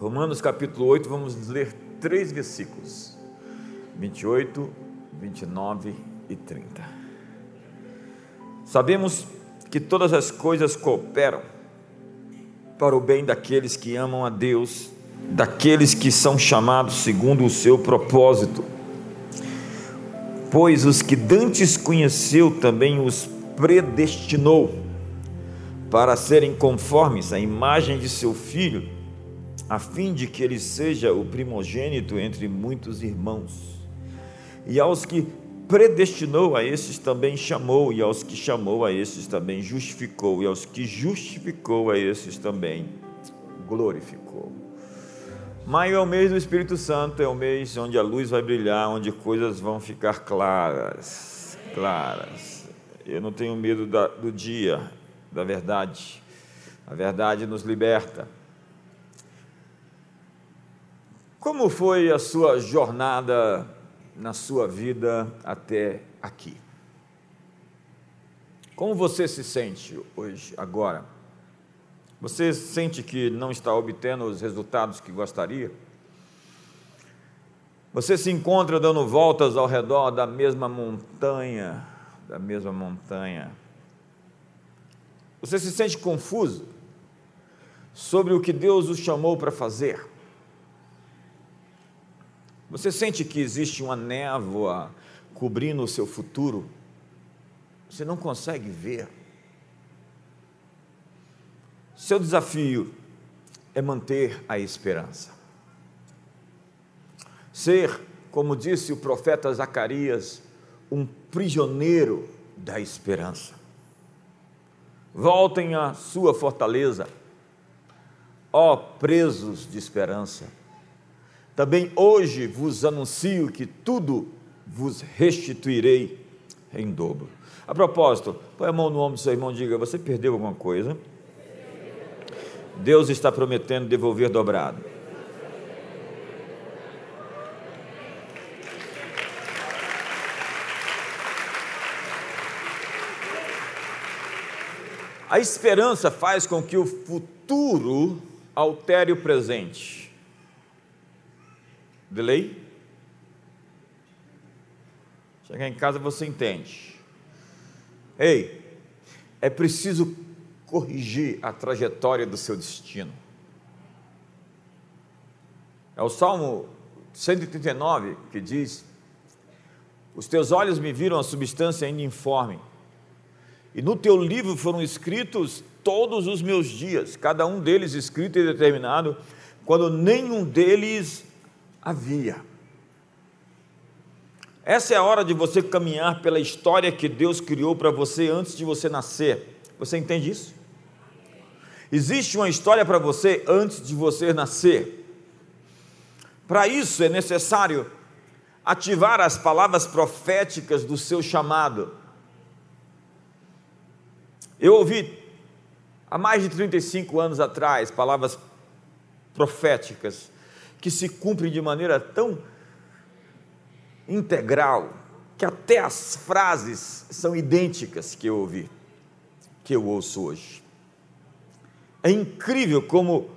Romanos capítulo 8, vamos ler três versículos: 28, 29 e 30. Sabemos que todas as coisas cooperam para o bem daqueles que amam a Deus, daqueles que são chamados segundo o seu propósito. Pois os que dantes conheceu também os predestinou para serem conformes à imagem de seu filho, a fim de que ele seja o primogênito entre muitos irmãos. E aos que predestinou, a esses também chamou, e aos que chamou, a esses também justificou, e aos que justificou, a esses também glorificou. Maio é o mês do Espírito Santo, é o mês onde a luz vai brilhar, onde coisas vão ficar claras, claras. Eu não tenho medo da, do dia, da verdade. A verdade nos liberta. Como foi a sua jornada na sua vida até aqui? Como você se sente hoje, agora? Você sente que não está obtendo os resultados que gostaria? Você se encontra dando voltas ao redor da mesma montanha, da mesma montanha. Você se sente confuso sobre o que Deus o chamou para fazer? Você sente que existe uma névoa cobrindo o seu futuro? Você não consegue ver. Seu desafio é manter a esperança. Ser, como disse o profeta Zacarias, um prisioneiro da esperança. Voltem à sua fortaleza, ó presos de esperança. Também hoje vos anuncio que tudo vos restituirei em dobro. A propósito, põe a mão no ombro do seu irmão e diga: Você perdeu alguma coisa? Deus está prometendo devolver dobrado. A esperança faz com que o futuro altere o presente. Delay? Chegar em casa você entende. Ei, é preciso corrigir a trajetória do seu destino. É o Salmo 139 que diz: Os teus olhos me viram a substância ainda informe, e no teu livro foram escritos todos os meus dias, cada um deles escrito e determinado, quando nenhum deles havia. Essa é a hora de você caminhar pela história que Deus criou para você antes de você nascer. Você entende isso? Existe uma história para você antes de você nascer. Para isso é necessário ativar as palavras proféticas do seu chamado. Eu ouvi há mais de 35 anos atrás palavras proféticas que se cumprem de maneira tão integral que até as frases são idênticas que eu ouvi, que eu ouço hoje. É incrível como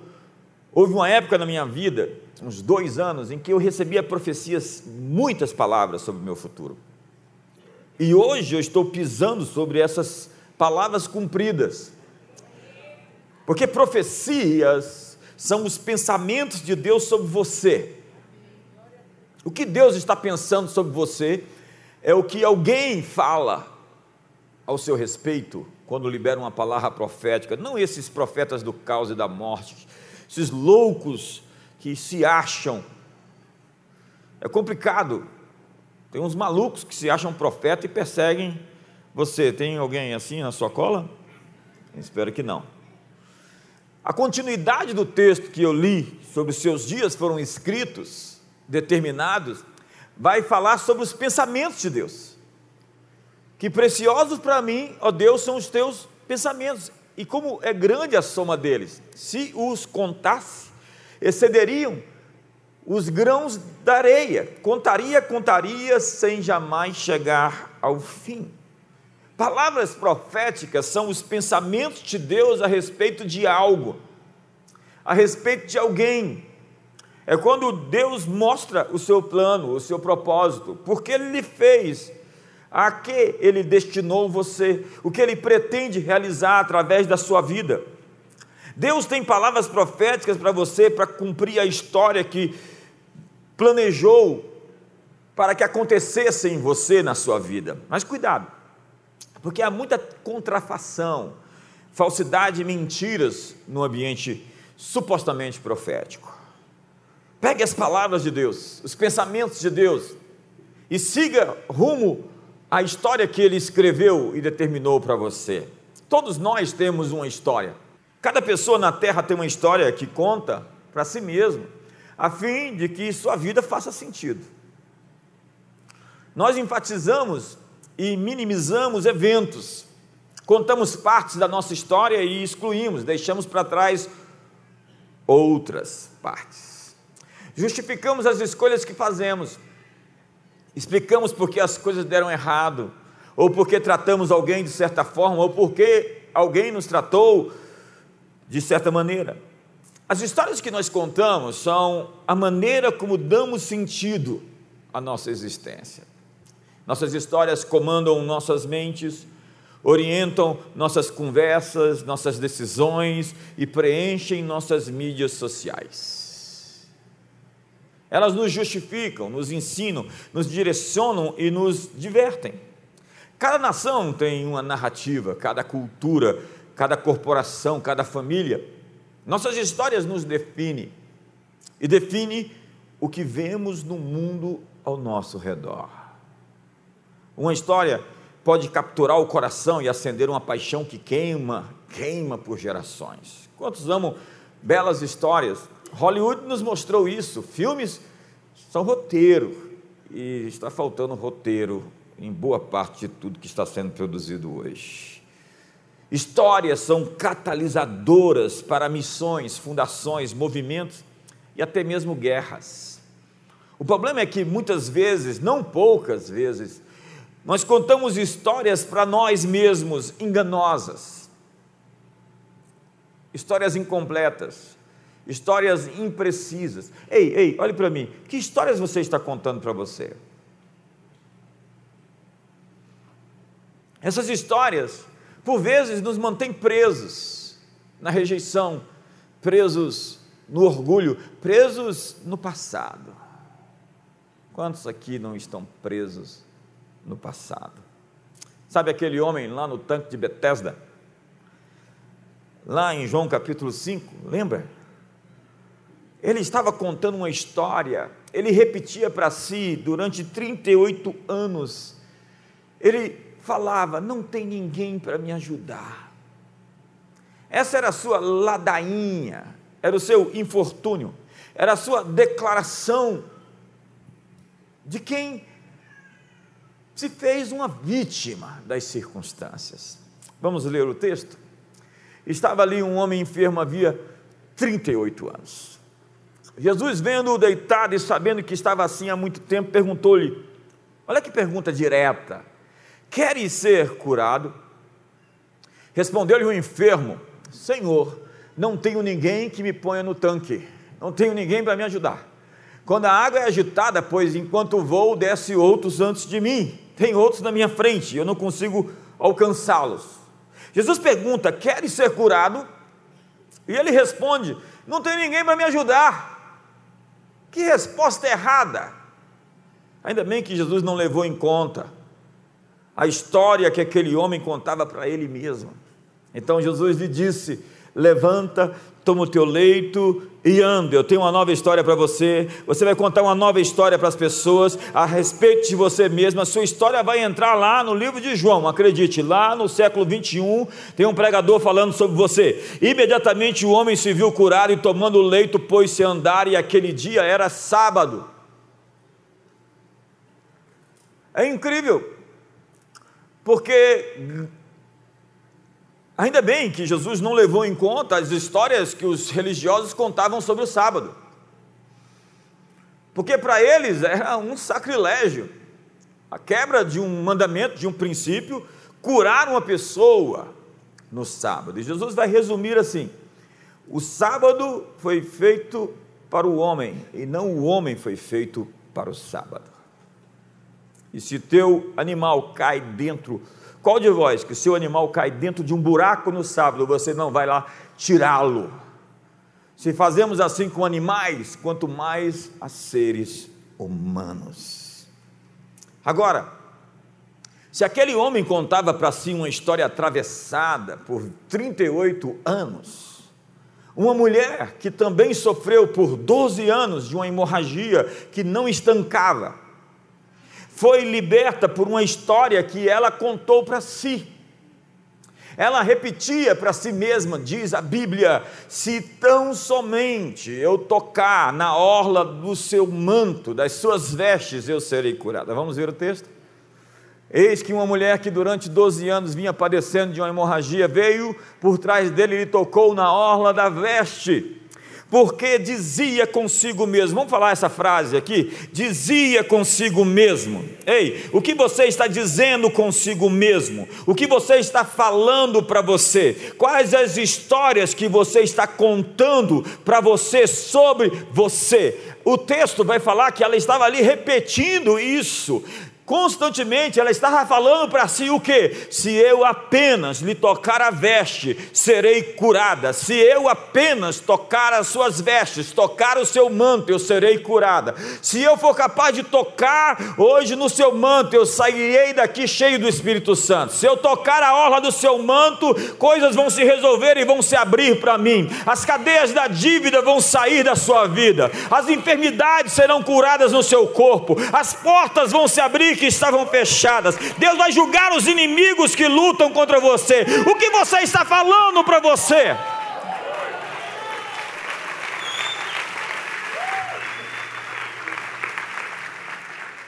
houve uma época na minha vida, uns dois anos, em que eu recebia profecias, muitas palavras sobre o meu futuro. E hoje eu estou pisando sobre essas palavras cumpridas. Porque profecias são os pensamentos de Deus sobre você. O que Deus está pensando sobre você é o que alguém fala ao seu respeito quando libera uma palavra profética, não esses profetas do caos e da morte, esses loucos que se acham. É complicado. Tem uns malucos que se acham profeta e perseguem você. Tem alguém assim na sua cola? Espero que não. A continuidade do texto que eu li sobre os seus dias foram escritos, determinados, vai falar sobre os pensamentos de Deus que preciosos para mim, ó Deus, são os teus pensamentos. E como é grande a soma deles, se os contasse, excederiam os grãos da areia. Contaria, contaria, sem jamais chegar ao fim. Palavras proféticas são os pensamentos de Deus a respeito de algo, a respeito de alguém, É quando Deus mostra o seu plano, o seu propósito, porque Ele lhe fez, a que Ele destinou você, o que Ele pretende realizar através da sua vida. Deus tem palavras proféticas para você para cumprir a história que planejou para que acontecesse em você na sua vida. Mas cuidado, porque há muita contrafação, falsidade e mentiras no ambiente supostamente profético. Pegue as palavras de Deus, os pensamentos de Deus e siga rumo à história que ele escreveu e determinou para você. Todos nós temos uma história. Cada pessoa na terra tem uma história que conta para si mesmo, a fim de que sua vida faça sentido. Nós enfatizamos e minimizamos eventos, contamos partes da nossa história e excluímos, deixamos para trás outras partes. Justificamos as escolhas que fazemos, explicamos por que as coisas deram errado, ou porque tratamos alguém de certa forma, ou porque alguém nos tratou de certa maneira. As histórias que nós contamos são a maneira como damos sentido à nossa existência. Nossas histórias comandam nossas mentes, orientam nossas conversas, nossas decisões e preenchem nossas mídias sociais. Elas nos justificam, nos ensinam, nos direcionam e nos divertem. Cada nação tem uma narrativa, cada cultura, cada corporação, cada família. Nossas histórias nos definem e define o que vemos no mundo ao nosso redor. Uma história pode capturar o coração e acender uma paixão que queima, queima por gerações. Quantos amam belas histórias? Hollywood nos mostrou isso. Filmes são roteiro e está faltando roteiro em boa parte de tudo que está sendo produzido hoje. Histórias são catalisadoras para missões, fundações, movimentos e até mesmo guerras. O problema é que muitas vezes, não poucas vezes, nós contamos histórias para nós mesmos enganosas, histórias incompletas, histórias imprecisas. Ei, ei, olhe para mim, que histórias você está contando para você? Essas histórias, por vezes, nos mantêm presos na rejeição, presos no orgulho, presos no passado. Quantos aqui não estão presos no passado. Sabe aquele homem lá no tanque de Betesda? Lá em João capítulo 5, lembra? Ele estava contando uma história, ele repetia para si durante 38 anos. Ele falava: Não tem ninguém para me ajudar. Essa era a sua ladainha, era o seu infortúnio, era a sua declaração de quem se fez uma vítima das circunstâncias. Vamos ler o texto? Estava ali um homem enfermo havia 38 anos. Jesus, vendo-o deitado e sabendo que estava assim há muito tempo, perguntou-lhe: Olha que pergunta direta: Queres ser curado? Respondeu-lhe o enfermo: Senhor, não tenho ninguém que me ponha no tanque, não tenho ninguém para me ajudar. Quando a água é agitada, pois enquanto vou, desce outros antes de mim tem outros na minha frente, eu não consigo alcançá-los. Jesus pergunta: Queres ser curado? E ele responde: Não tem ninguém para me ajudar. Que resposta errada! Ainda bem que Jesus não levou em conta a história que aquele homem contava para ele mesmo. Então Jesus lhe disse: Levanta, toma o teu leito e anda. Eu tenho uma nova história para você. Você vai contar uma nova história para as pessoas a respeito de você mesmo. A sua história vai entrar lá no livro de João. Acredite, lá no século 21 tem um pregador falando sobre você. Imediatamente o homem se viu curado e tomando o leito pôs-se a andar e aquele dia era sábado. É incrível, porque Ainda bem que Jesus não levou em conta as histórias que os religiosos contavam sobre o sábado. Porque para eles era um sacrilégio, a quebra de um mandamento, de um princípio, curar uma pessoa no sábado. E Jesus vai resumir assim: o sábado foi feito para o homem e não o homem foi feito para o sábado. E se teu animal cai dentro, qual de vós que seu animal cai dentro de um buraco no sábado, você não vai lá tirá-lo? Se fazemos assim com animais, quanto mais a seres humanos. Agora, se aquele homem contava para si uma história atravessada por 38 anos, uma mulher que também sofreu por 12 anos de uma hemorragia que não estancava, foi liberta por uma história que ela contou para si. Ela repetia para si mesma, diz a Bíblia: se tão somente eu tocar na orla do seu manto, das suas vestes, eu serei curada. Vamos ver o texto? Eis que uma mulher que durante 12 anos vinha padecendo de uma hemorragia veio por trás dele e lhe tocou na orla da veste, porque dizia consigo mesmo, vamos falar essa frase aqui, dizia consigo mesmo, ei, o que você está dizendo consigo mesmo, o que você está falando para você, quais as histórias que você está contando para você sobre você, o texto vai falar que ela estava ali repetindo isso, Constantemente ela estava falando para si o que? Se eu apenas lhe tocar a veste, serei curada. Se eu apenas tocar as suas vestes, tocar o seu manto, eu serei curada. Se eu for capaz de tocar hoje no seu manto, eu sairei daqui cheio do Espírito Santo. Se eu tocar a orla do seu manto, coisas vão se resolver e vão se abrir para mim. As cadeias da dívida vão sair da sua vida. As enfermidades serão curadas no seu corpo. As portas vão se abrir que estavam fechadas. Deus vai julgar os inimigos que lutam contra você. O que você está falando para você?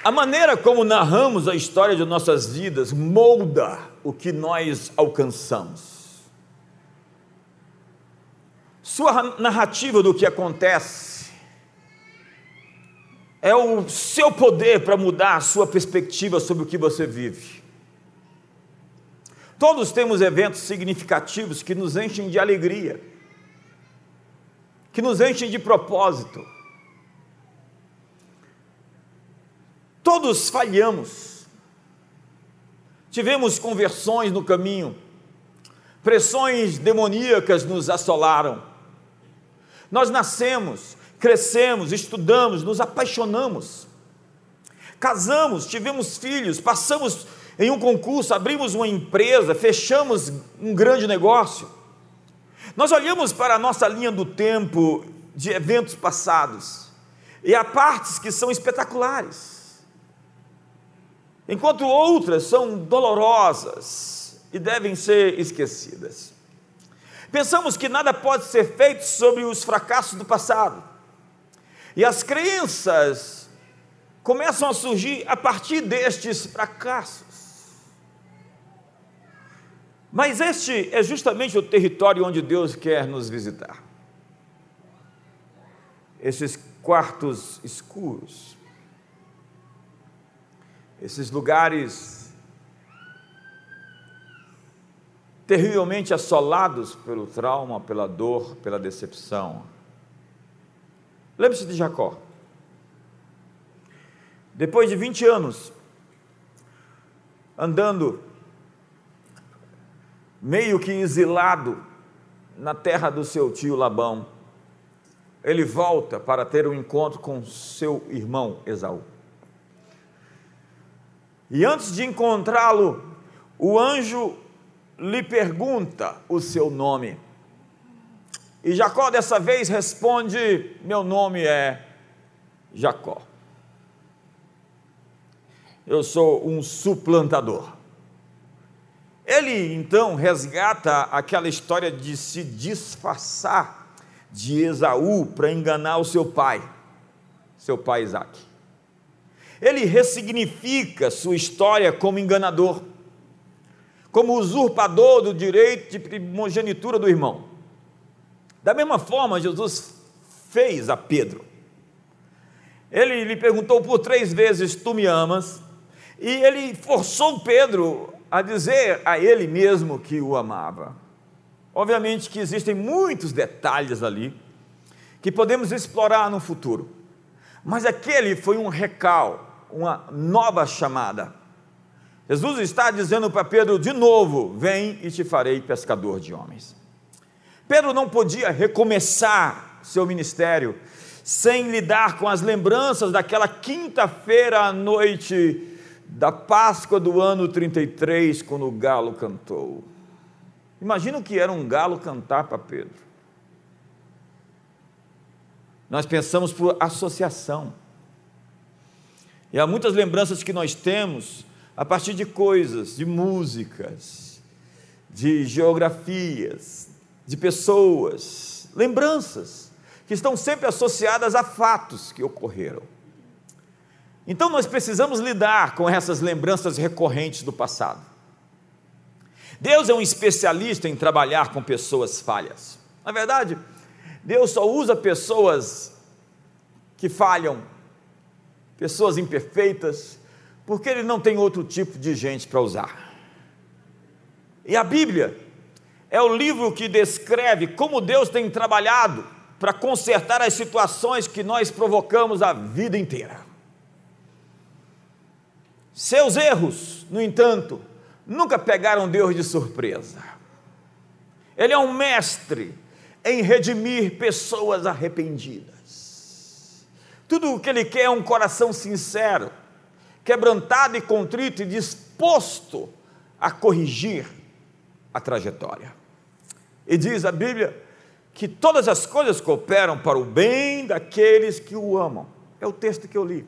A maneira como narramos a história de nossas vidas molda o que nós alcançamos. Sua narrativa do que acontece é o seu poder para mudar a sua perspectiva sobre o que você vive. Todos temos eventos significativos que nos enchem de alegria, que nos enchem de propósito. Todos falhamos, tivemos conversões no caminho, pressões demoníacas nos assolaram. Nós nascemos, crescemos, estudamos, nos apaixonamos, casamos, tivemos filhos, passamos em um concurso, abrimos uma empresa, fechamos um grande negócio. Nós olhamos para a nossa linha do tempo de eventos passados e há partes que são espetaculares, enquanto outras são dolorosas e devem ser esquecidas. Pensamos que nada pode ser feito sobre os fracassos do passado. E as crenças começam a surgir a partir destes fracassos. Mas este é justamente o território onde Deus quer nos visitar. Esses quartos escuros, esses lugares terrivelmente assolados pelo trauma, pela dor, pela decepção, Lembre-se de Jacó. Depois de 20 anos andando meio que exilado na terra do seu tio Labão, ele volta para ter um encontro com seu irmão Esaú. E antes de encontrá-lo, o anjo lhe pergunta o seu nome. E Jacó dessa vez responde: Meu nome é Jacó. Eu sou um suplantador. Ele então resgata aquela história de se disfarçar de Esaú para enganar o seu pai, seu pai Isaac. Ele ressignifica sua história como enganador, como usurpador do direito de primogenitura do irmão. Da mesma forma, Jesus fez a Pedro. Ele lhe perguntou por três vezes: Tu me amas? E ele forçou Pedro a dizer a ele mesmo que o amava. Obviamente que existem muitos detalhes ali que podemos explorar no futuro. Mas aquele foi um recal, uma nova chamada. Jesus está dizendo para Pedro de novo: Vem e te farei pescador de homens. Pedro não podia recomeçar seu ministério sem lidar com as lembranças daquela quinta-feira à noite da Páscoa do ano 33, quando o galo cantou. Imagina o que era um galo cantar para Pedro. Nós pensamos por associação. E há muitas lembranças que nós temos a partir de coisas, de músicas, de geografias, de pessoas, lembranças que estão sempre associadas a fatos que ocorreram. Então nós precisamos lidar com essas lembranças recorrentes do passado. Deus é um especialista em trabalhar com pessoas falhas. Na verdade, Deus só usa pessoas que falham, pessoas imperfeitas, porque Ele não tem outro tipo de gente para usar. E a Bíblia é o livro que descreve como Deus tem trabalhado para consertar as situações que nós provocamos a vida inteira. Seus erros, no entanto, nunca pegaram Deus de surpresa. Ele é um mestre em redimir pessoas arrependidas. Tudo o que ele quer é um coração sincero, quebrantado e contrito e disposto a corrigir a trajetória. E diz a Bíblia que todas as coisas cooperam para o bem daqueles que o amam. É o texto que eu li.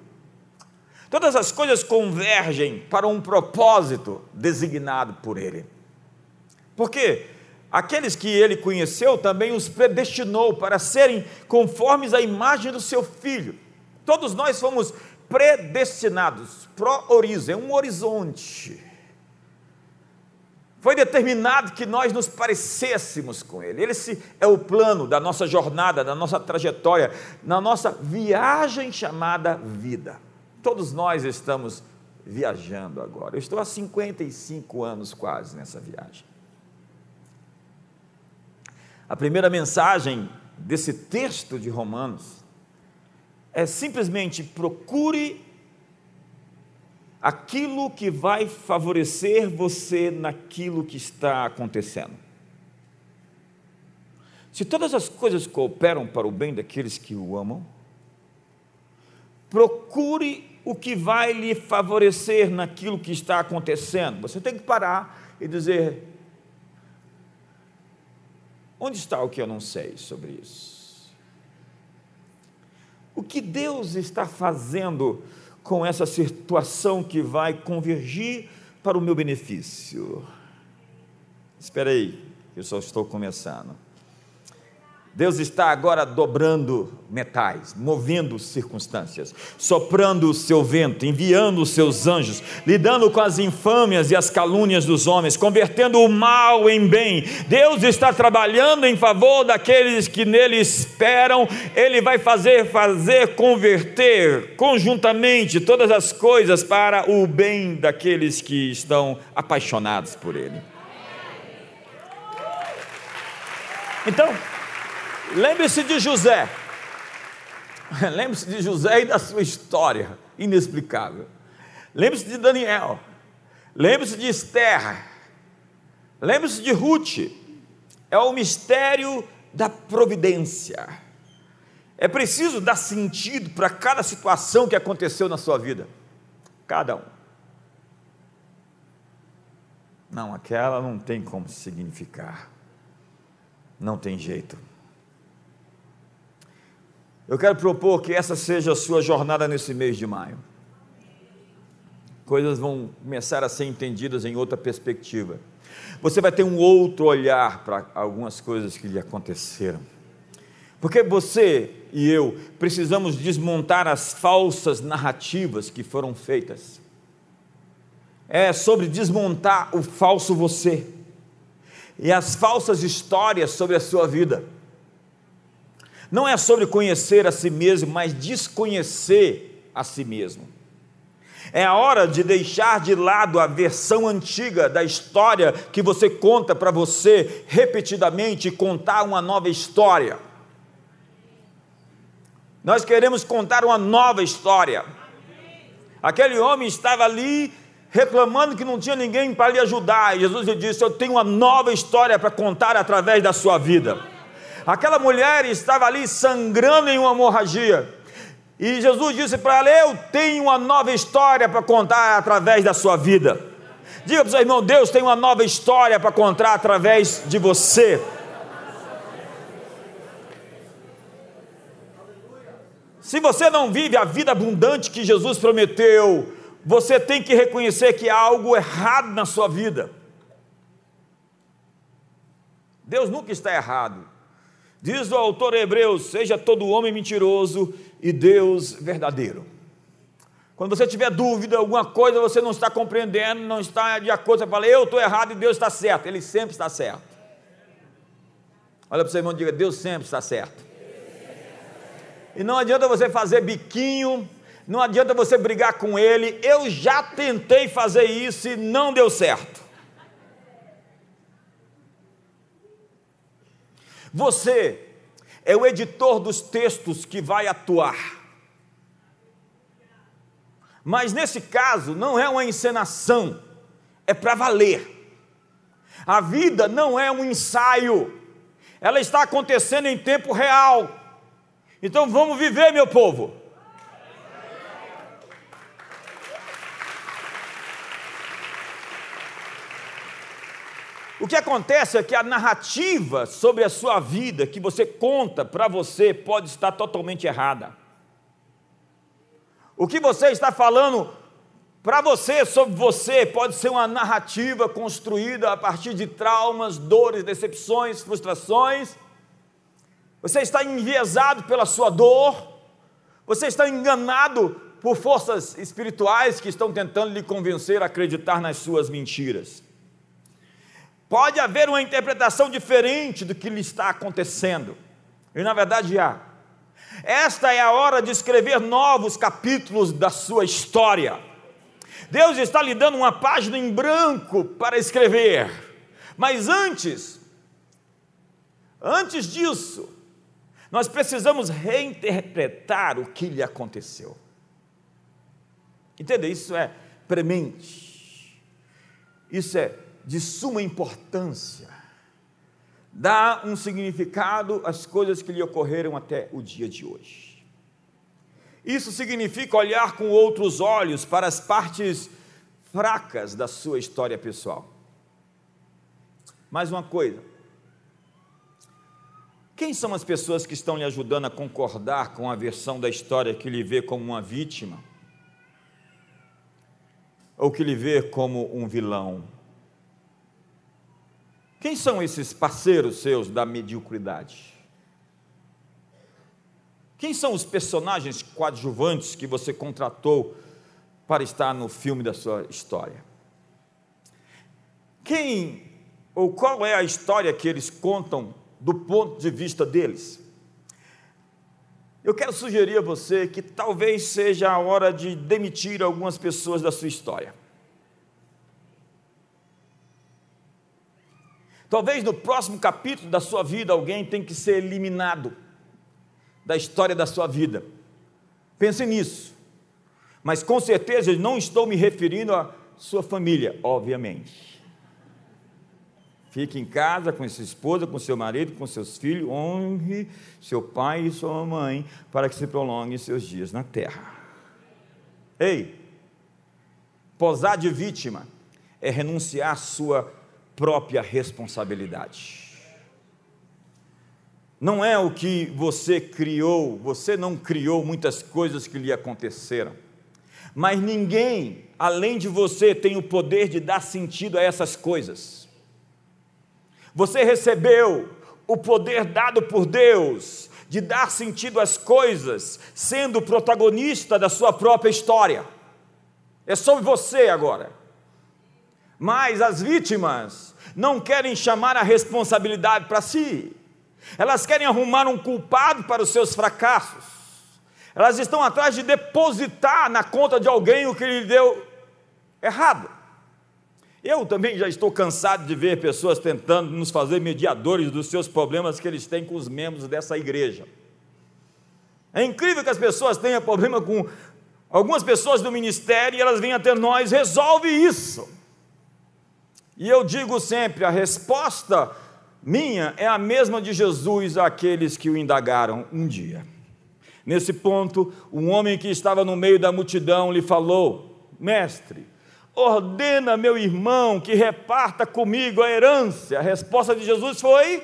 Todas as coisas convergem para um propósito designado por Ele. Porque aqueles que Ele conheceu também os predestinou para serem conformes à imagem do Seu Filho. Todos nós fomos predestinados, pro-orizo, é um horizonte foi determinado que nós nos parecêssemos com Ele. Esse é o plano da nossa jornada, da nossa trajetória, na nossa viagem chamada vida. Todos nós estamos viajando agora. Eu estou há 55 anos quase nessa viagem. A primeira mensagem desse texto de Romanos é simplesmente procure aquilo que vai favorecer você naquilo que está acontecendo. Se todas as coisas cooperam para o bem daqueles que o amam, procure o que vai lhe favorecer naquilo que está acontecendo. Você tem que parar e dizer: onde está o que eu não sei sobre isso? O que Deus está fazendo com essa situação que vai convergir para o meu benefício. Espera aí, eu só estou começando. Deus está agora dobrando metais, movendo circunstâncias, soprando o seu vento, enviando os seus anjos, lidando com as infâmias e as calúnias dos homens, convertendo o mal em bem. Deus está trabalhando em favor daqueles que nele esperam. Ele vai fazer fazer converter conjuntamente todas as coisas para o bem daqueles que estão apaixonados por ele. Então, Lembre-se de José. Lembre-se de José e da sua história inexplicável. Lembre-se de Daniel. Lembre-se de Esther. Lembre-se de Ruth. É o mistério da providência. É preciso dar sentido para cada situação que aconteceu na sua vida. Cada um. Não, aquela não tem como significar. Não tem jeito. Eu quero propor que essa seja a sua jornada nesse mês de maio. Coisas vão começar a ser entendidas em outra perspectiva. Você vai ter um outro olhar para algumas coisas que lhe aconteceram. Porque você e eu precisamos desmontar as falsas narrativas que foram feitas. É sobre desmontar o falso você e as falsas histórias sobre a sua vida. Não é sobre conhecer a si mesmo, mas desconhecer a si mesmo. É a hora de deixar de lado a versão antiga da história que você conta para você repetidamente e contar uma nova história. Nós queremos contar uma nova história. Aquele homem estava ali reclamando que não tinha ninguém para lhe ajudar. E Jesus lhe disse: Eu tenho uma nova história para contar através da sua vida. Aquela mulher estava ali sangrando em uma hemorragia. E Jesus disse para ela: Eu tenho uma nova história para contar através da sua vida. Diga para o seu irmão: Deus tem uma nova história para contar através de você. Se você não vive a vida abundante que Jesus prometeu, você tem que reconhecer que há algo errado na sua vida. Deus nunca está errado. Diz o autor Hebreus: seja todo homem mentiroso e Deus verdadeiro. Quando você tiver dúvida, alguma coisa você não está compreendendo, não está de acordo, você fala, eu estou errado e Deus está certo. Ele sempre está certo. Olha para o seu irmão e diga: Deus sempre está certo. E não adianta você fazer biquinho, não adianta você brigar com ele. Eu já tentei fazer isso e não deu certo. Você é o editor dos textos que vai atuar. Mas nesse caso, não é uma encenação, é para valer. A vida não é um ensaio, ela está acontecendo em tempo real. Então vamos viver, meu povo. O que acontece é que a narrativa sobre a sua vida que você conta para você pode estar totalmente errada. O que você está falando para você sobre você pode ser uma narrativa construída a partir de traumas, dores, decepções, frustrações. Você está enviesado pela sua dor. Você está enganado por forças espirituais que estão tentando lhe convencer a acreditar nas suas mentiras. Pode haver uma interpretação diferente do que lhe está acontecendo, e na verdade há. Esta é a hora de escrever novos capítulos da sua história. Deus está lhe dando uma página em branco para escrever, mas antes, antes disso, nós precisamos reinterpretar o que lhe aconteceu. Entenda? Isso é premente, isso é de suma importância. Dá um significado às coisas que lhe ocorreram até o dia de hoje. Isso significa olhar com outros olhos para as partes fracas da sua história pessoal. Mais uma coisa. Quem são as pessoas que estão lhe ajudando a concordar com a versão da história que lhe vê como uma vítima? Ou que lhe vê como um vilão? Quem são esses parceiros seus da mediocridade? Quem são os personagens coadjuvantes que você contratou para estar no filme da sua história? Quem ou qual é a história que eles contam do ponto de vista deles? Eu quero sugerir a você que talvez seja a hora de demitir algumas pessoas da sua história. Talvez no próximo capítulo da sua vida alguém tenha que ser eliminado da história da sua vida. Pense nisso. Mas com certeza eu não estou me referindo à sua família, obviamente. Fique em casa com sua esposa, com seu marido, com seus filhos, honre seu pai e sua mãe para que se prolonguem seus dias na terra. Ei, posar de vítima é renunciar à sua própria responsabilidade. Não é o que você criou, você não criou muitas coisas que lhe aconteceram, mas ninguém, além de você, tem o poder de dar sentido a essas coisas. Você recebeu o poder dado por Deus de dar sentido às coisas, sendo protagonista da sua própria história. É sobre você agora. Mas as vítimas não querem chamar a responsabilidade para si, elas querem arrumar um culpado para os seus fracassos, elas estão atrás de depositar na conta de alguém o que lhe deu errado. Eu também já estou cansado de ver pessoas tentando nos fazer mediadores dos seus problemas que eles têm com os membros dessa igreja. É incrível que as pessoas tenham problema com algumas pessoas do ministério e elas vêm até nós, resolve isso. E eu digo sempre: a resposta minha é a mesma de Jesus àqueles que o indagaram um dia. Nesse ponto, um homem que estava no meio da multidão lhe falou: Mestre, ordena meu irmão que reparta comigo a herança. A resposta de Jesus foi: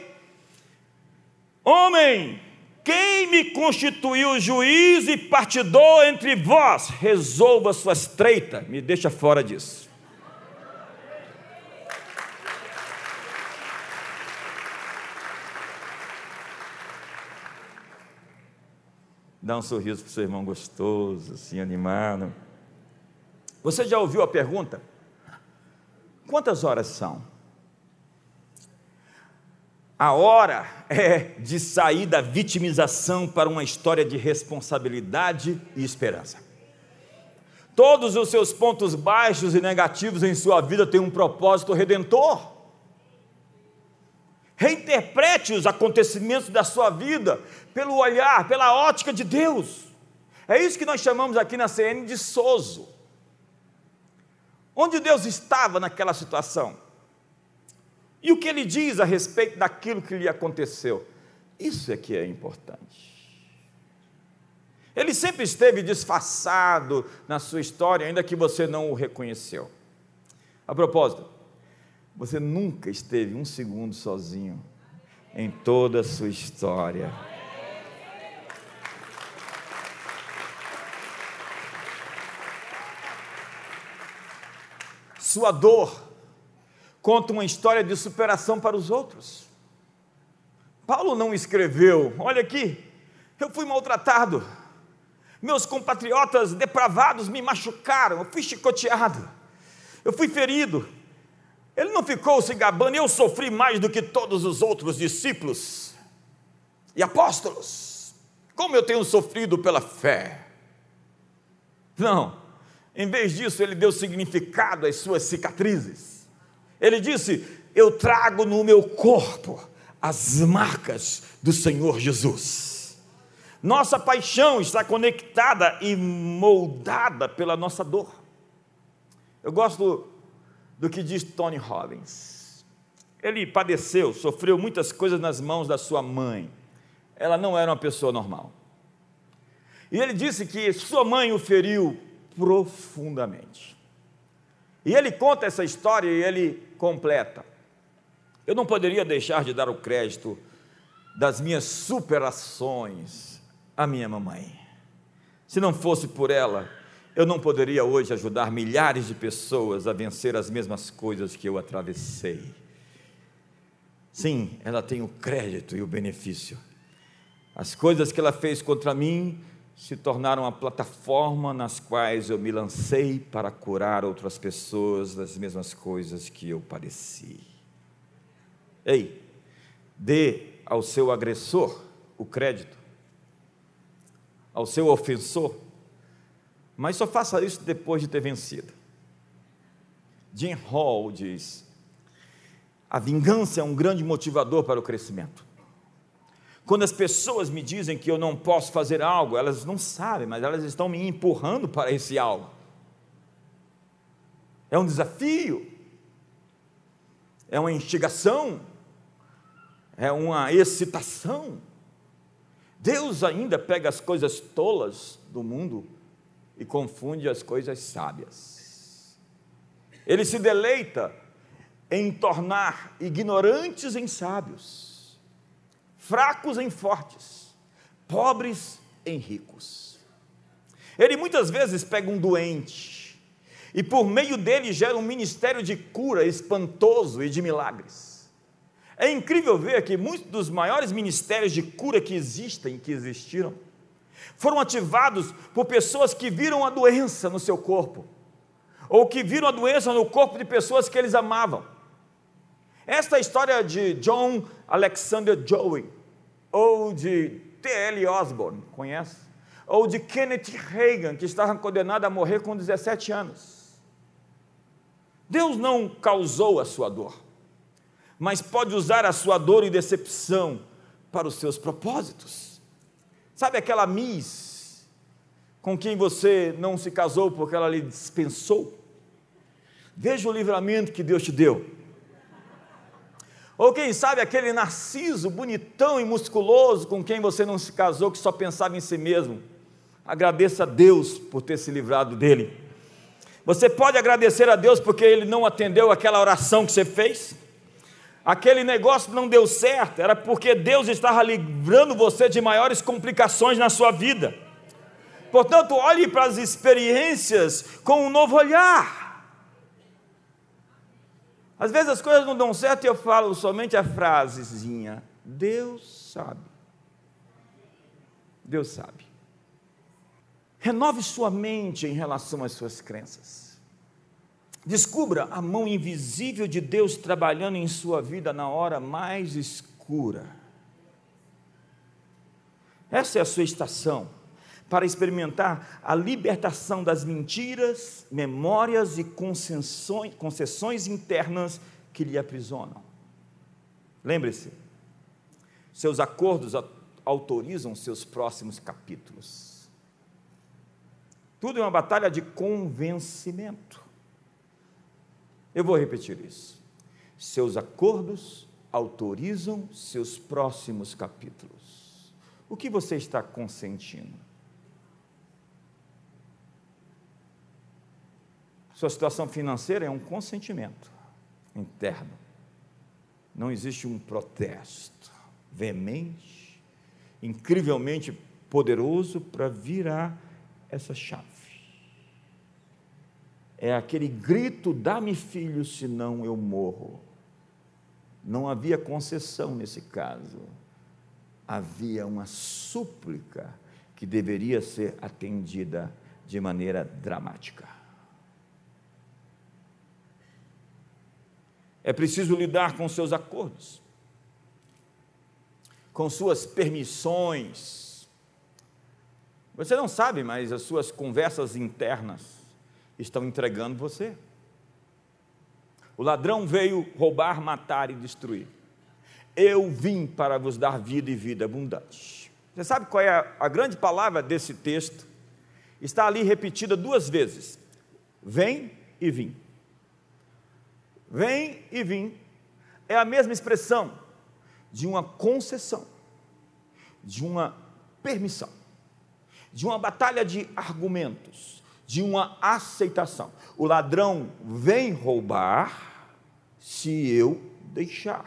Homem, quem me constituiu juiz e partidor entre vós? Resolva suas treitas, me deixa fora disso. Dá um sorriso para o seu irmão gostoso, assim, animado. Você já ouviu a pergunta? Quantas horas são? A hora é de sair da vitimização para uma história de responsabilidade e esperança. Todos os seus pontos baixos e negativos em sua vida têm um propósito redentor. Reinterprete os acontecimentos da sua vida pelo olhar, pela ótica de Deus. É isso que nós chamamos aqui na CN de sozo. Onde Deus estava naquela situação? E o que ele diz a respeito daquilo que lhe aconteceu? Isso é que é importante. Ele sempre esteve disfarçado na sua história, ainda que você não o reconheceu. A propósito, você nunca esteve um segundo sozinho em toda a sua história. Sua dor conta uma história de superação para os outros. Paulo não escreveu, olha aqui, eu fui maltratado, meus compatriotas depravados me machucaram, eu fui chicoteado, eu fui ferido, ele não ficou se gabando, eu sofri mais do que todos os outros discípulos e apóstolos. Como eu tenho sofrido pela fé. Não, em vez disso, ele deu significado às suas cicatrizes. Ele disse: Eu trago no meu corpo as marcas do Senhor Jesus. Nossa paixão está conectada e moldada pela nossa dor. Eu gosto do que diz Tony Robbins. Ele padeceu, sofreu muitas coisas nas mãos da sua mãe. Ela não era uma pessoa normal. E ele disse que sua mãe o feriu profundamente. E ele conta essa história e ele completa. Eu não poderia deixar de dar o crédito das minhas superações à minha mamãe. Se não fosse por ela, eu não poderia hoje ajudar milhares de pessoas a vencer as mesmas coisas que eu atravessei. Sim, ela tem o crédito e o benefício. As coisas que ela fez contra mim se tornaram a plataforma nas quais eu me lancei para curar outras pessoas das mesmas coisas que eu padeci. Ei, dê ao seu agressor o crédito, ao seu ofensor mas só faça isso depois de ter vencido. Jim Hall diz: a vingança é um grande motivador para o crescimento. Quando as pessoas me dizem que eu não posso fazer algo, elas não sabem, mas elas estão me empurrando para esse algo. É um desafio, é uma instigação, é uma excitação. Deus ainda pega as coisas tolas do mundo e confunde as coisas sábias. Ele se deleita em tornar ignorantes em sábios, fracos em fortes, pobres em ricos. Ele muitas vezes pega um doente e por meio dele gera um ministério de cura espantoso e de milagres. É incrível ver que muitos dos maiores ministérios de cura que existem, que existiram, foram ativados por pessoas que viram a doença no seu corpo, ou que viram a doença no corpo de pessoas que eles amavam. Esta é história de John Alexander Joey, ou de T.L. Osborne, conhece? Ou de Kenneth Reagan, que estava condenado a morrer com 17 anos. Deus não causou a sua dor, mas pode usar a sua dor e decepção para os seus propósitos. Sabe aquela Miss com quem você não se casou porque ela lhe dispensou? Veja o livramento que Deus te deu. Ou quem sabe aquele narciso bonitão e musculoso com quem você não se casou, que só pensava em si mesmo. Agradeça a Deus por ter se livrado dele. Você pode agradecer a Deus porque ele não atendeu aquela oração que você fez? Aquele negócio não deu certo, era porque Deus estava livrando você de maiores complicações na sua vida. Portanto, olhe para as experiências com um novo olhar. Às vezes as coisas não dão certo e eu falo somente a frasezinha: Deus sabe. Deus sabe. Renove sua mente em relação às suas crenças. Descubra a mão invisível de Deus trabalhando em sua vida na hora mais escura. Essa é a sua estação para experimentar a libertação das mentiras, memórias e concessões, concessões internas que lhe aprisionam. Lembre-se, seus acordos autorizam seus próximos capítulos. Tudo é uma batalha de convencimento. Eu vou repetir isso. Seus acordos autorizam seus próximos capítulos. O que você está consentindo? Sua situação financeira é um consentimento interno. Não existe um protesto veemente, incrivelmente poderoso para virar essa chave. É aquele grito: dá-me filho, senão eu morro. Não havia concessão nesse caso, havia uma súplica que deveria ser atendida de maneira dramática. É preciso lidar com seus acordos, com suas permissões. Você não sabe, mas as suas conversas internas estão entregando você. O ladrão veio roubar, matar e destruir. Eu vim para vos dar vida e vida abundante. Você sabe qual é a, grande palavra desse texto? Está ali repetida duas vezes: vem e vim. Vem e vim é a mesma expressão de uma concessão, de uma permissão, de uma batalha de argumentos, de uma aceitação. O ladrão vem roubar se eu deixar.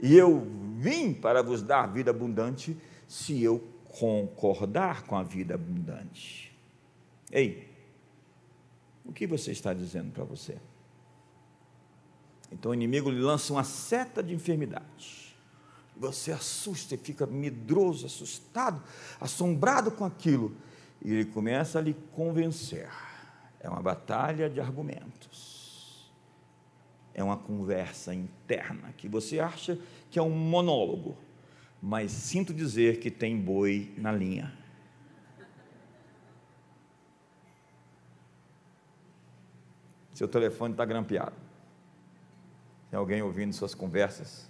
E eu vim para vos dar vida abundante se eu concordar com a vida abundante. Ei, o que você está dizendo para você? Então o inimigo lhe lança uma seta de enfermidade. Você assusta e fica medroso, assustado, assombrado com aquilo. E ele começa a lhe convencer. É uma batalha de argumentos. É uma conversa interna que você acha que é um monólogo, mas sinto dizer que tem boi na linha. Seu telefone está grampeado. Tem alguém ouvindo suas conversas?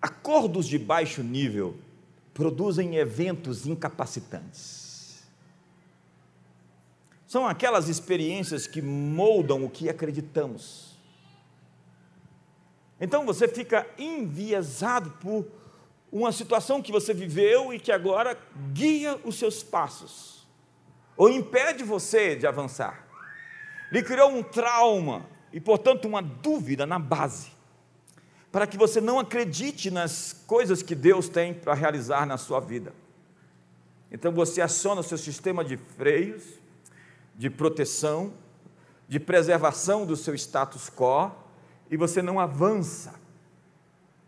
Acordos de baixo nível produzem eventos incapacitantes. São aquelas experiências que moldam o que acreditamos. Então você fica enviesado por uma situação que você viveu e que agora guia os seus passos, ou impede você de avançar lhe criou um trauma e, portanto, uma dúvida na base, para que você não acredite nas coisas que Deus tem para realizar na sua vida. Então você aciona o seu sistema de freios, de proteção, de preservação do seu status quo e você não avança,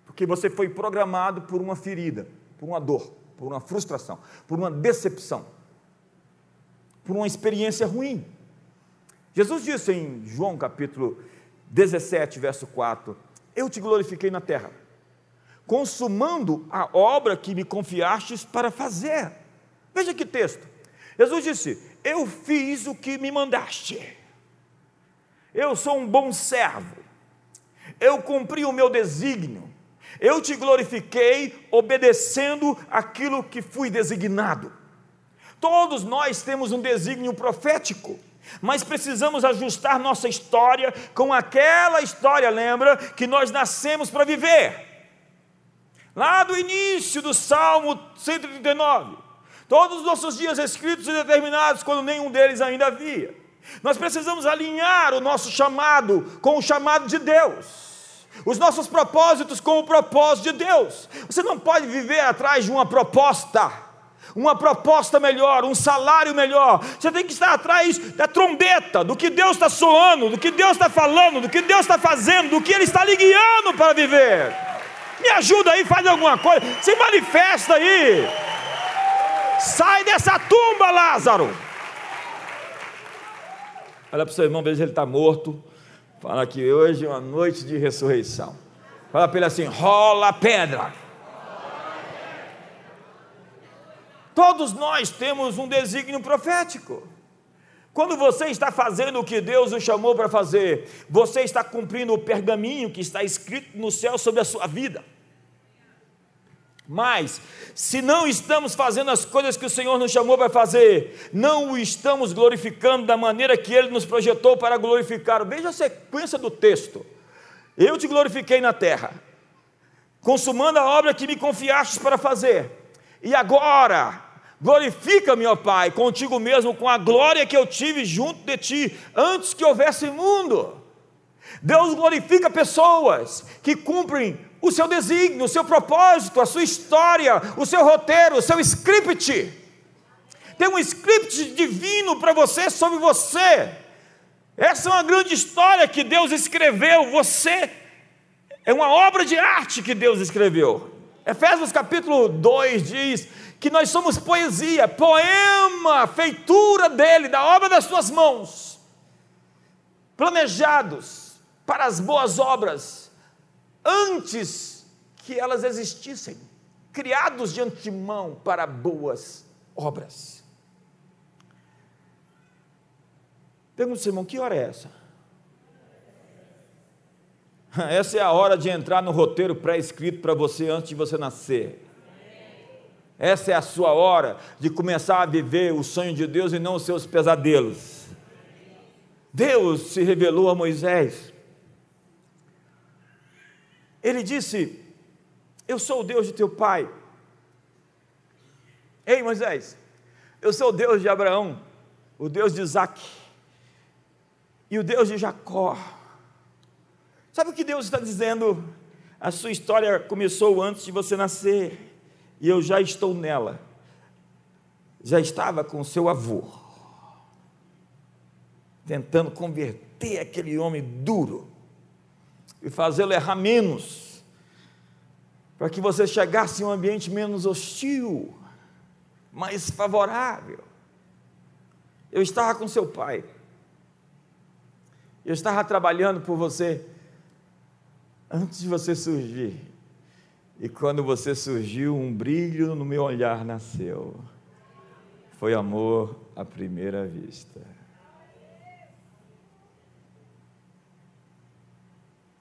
porque você foi programado por uma ferida, por uma dor, por uma frustração, por uma decepção, por uma experiência ruim. Jesus disse em João capítulo 17, verso 4: Eu te glorifiquei na terra, consumando a obra que me confiastes para fazer. Veja que texto. Jesus disse: Eu fiz o que me mandaste. Eu sou um bom servo. Eu cumpri o meu desígnio. Eu te glorifiquei obedecendo aquilo que fui designado. Todos nós temos um desígnio profético, mas precisamos ajustar nossa história com aquela história, lembra, que nós nascemos para viver. Lá do início do Salmo 139, todos os nossos dias escritos e determinados, quando nenhum deles ainda havia. Nós precisamos alinhar o nosso chamado com o chamado de Deus, os nossos propósitos com o propósito de Deus. Você não pode viver atrás de uma proposta, uma proposta melhor, um salário melhor. Você tem que estar atrás da trombeta, do que Deus está soando, do que Deus está falando, do que Deus está fazendo, do que Ele está lhe guiando para viver. Me ajuda aí, faz alguma coisa, se manifesta aí. Sai dessa tumba, Lázaro. Olha para o seu irmão, veja se ele está morto. Fala que hoje é uma noite de ressurreição. Fala para ele assim: rola pedra. Todos nós temos um desígnio profético. Quando você está fazendo o que Deus o chamou para fazer, você está cumprindo o pergaminho que está escrito no céu sobre a sua vida. Mas, se não estamos fazendo as coisas que o Senhor nos chamou para fazer, não o estamos glorificando da maneira que Ele nos projetou para glorificar. Veja a sequência do texto. Eu te glorifiquei na terra, consumando a obra que me confiastes para fazer. E agora, glorifica-me, ó Pai, contigo mesmo, com a glória que eu tive junto de ti, antes que houvesse mundo. Deus glorifica pessoas que cumprem o seu desígnio, o seu propósito, a sua história, o seu roteiro, o seu script. Tem um script divino para você sobre você. Essa é uma grande história que Deus escreveu. Você é uma obra de arte que Deus escreveu. Efésios capítulo 2 diz que nós somos poesia, poema, feitura dele, da obra das suas mãos, planejados para as boas obras antes que elas existissem, criados de antemão para boas obras. Pergunta, irmão, que hora é essa? Essa é a hora de entrar no roteiro pré-escrito para você antes de você nascer. Essa é a sua hora de começar a viver o sonho de Deus e não os seus pesadelos. Deus se revelou a Moisés ele disse: Eu sou o Deus de teu pai. Ei, Moisés, eu sou o Deus de Abraão, o Deus de Isaac e o Deus de Jacó. Sabe o que Deus está dizendo? A sua história começou antes de você nascer e eu já estou nela. Já estava com seu avô, tentando converter aquele homem duro e fazê-lo errar menos, para que você chegasse em um ambiente menos hostil, mais favorável. Eu estava com seu pai, eu estava trabalhando por você antes de você surgir. E quando você surgiu, um brilho no meu olhar nasceu. Foi amor à primeira vista.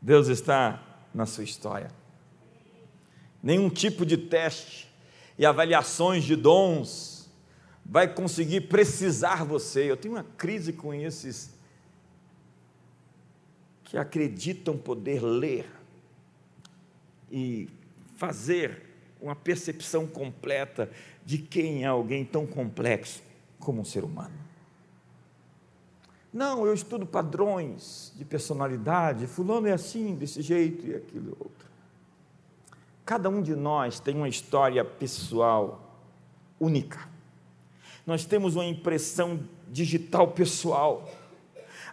Deus está na sua história. Nenhum tipo de teste e avaliações de dons vai conseguir precisar você. Eu tenho uma crise com esses que acreditam poder ler e fazer uma percepção completa de quem é alguém tão complexo como um ser humano. Não, eu estudo padrões de personalidade, fulano é assim, desse jeito e aquilo outro. Cada um de nós tem uma história pessoal única. Nós temos uma impressão digital pessoal.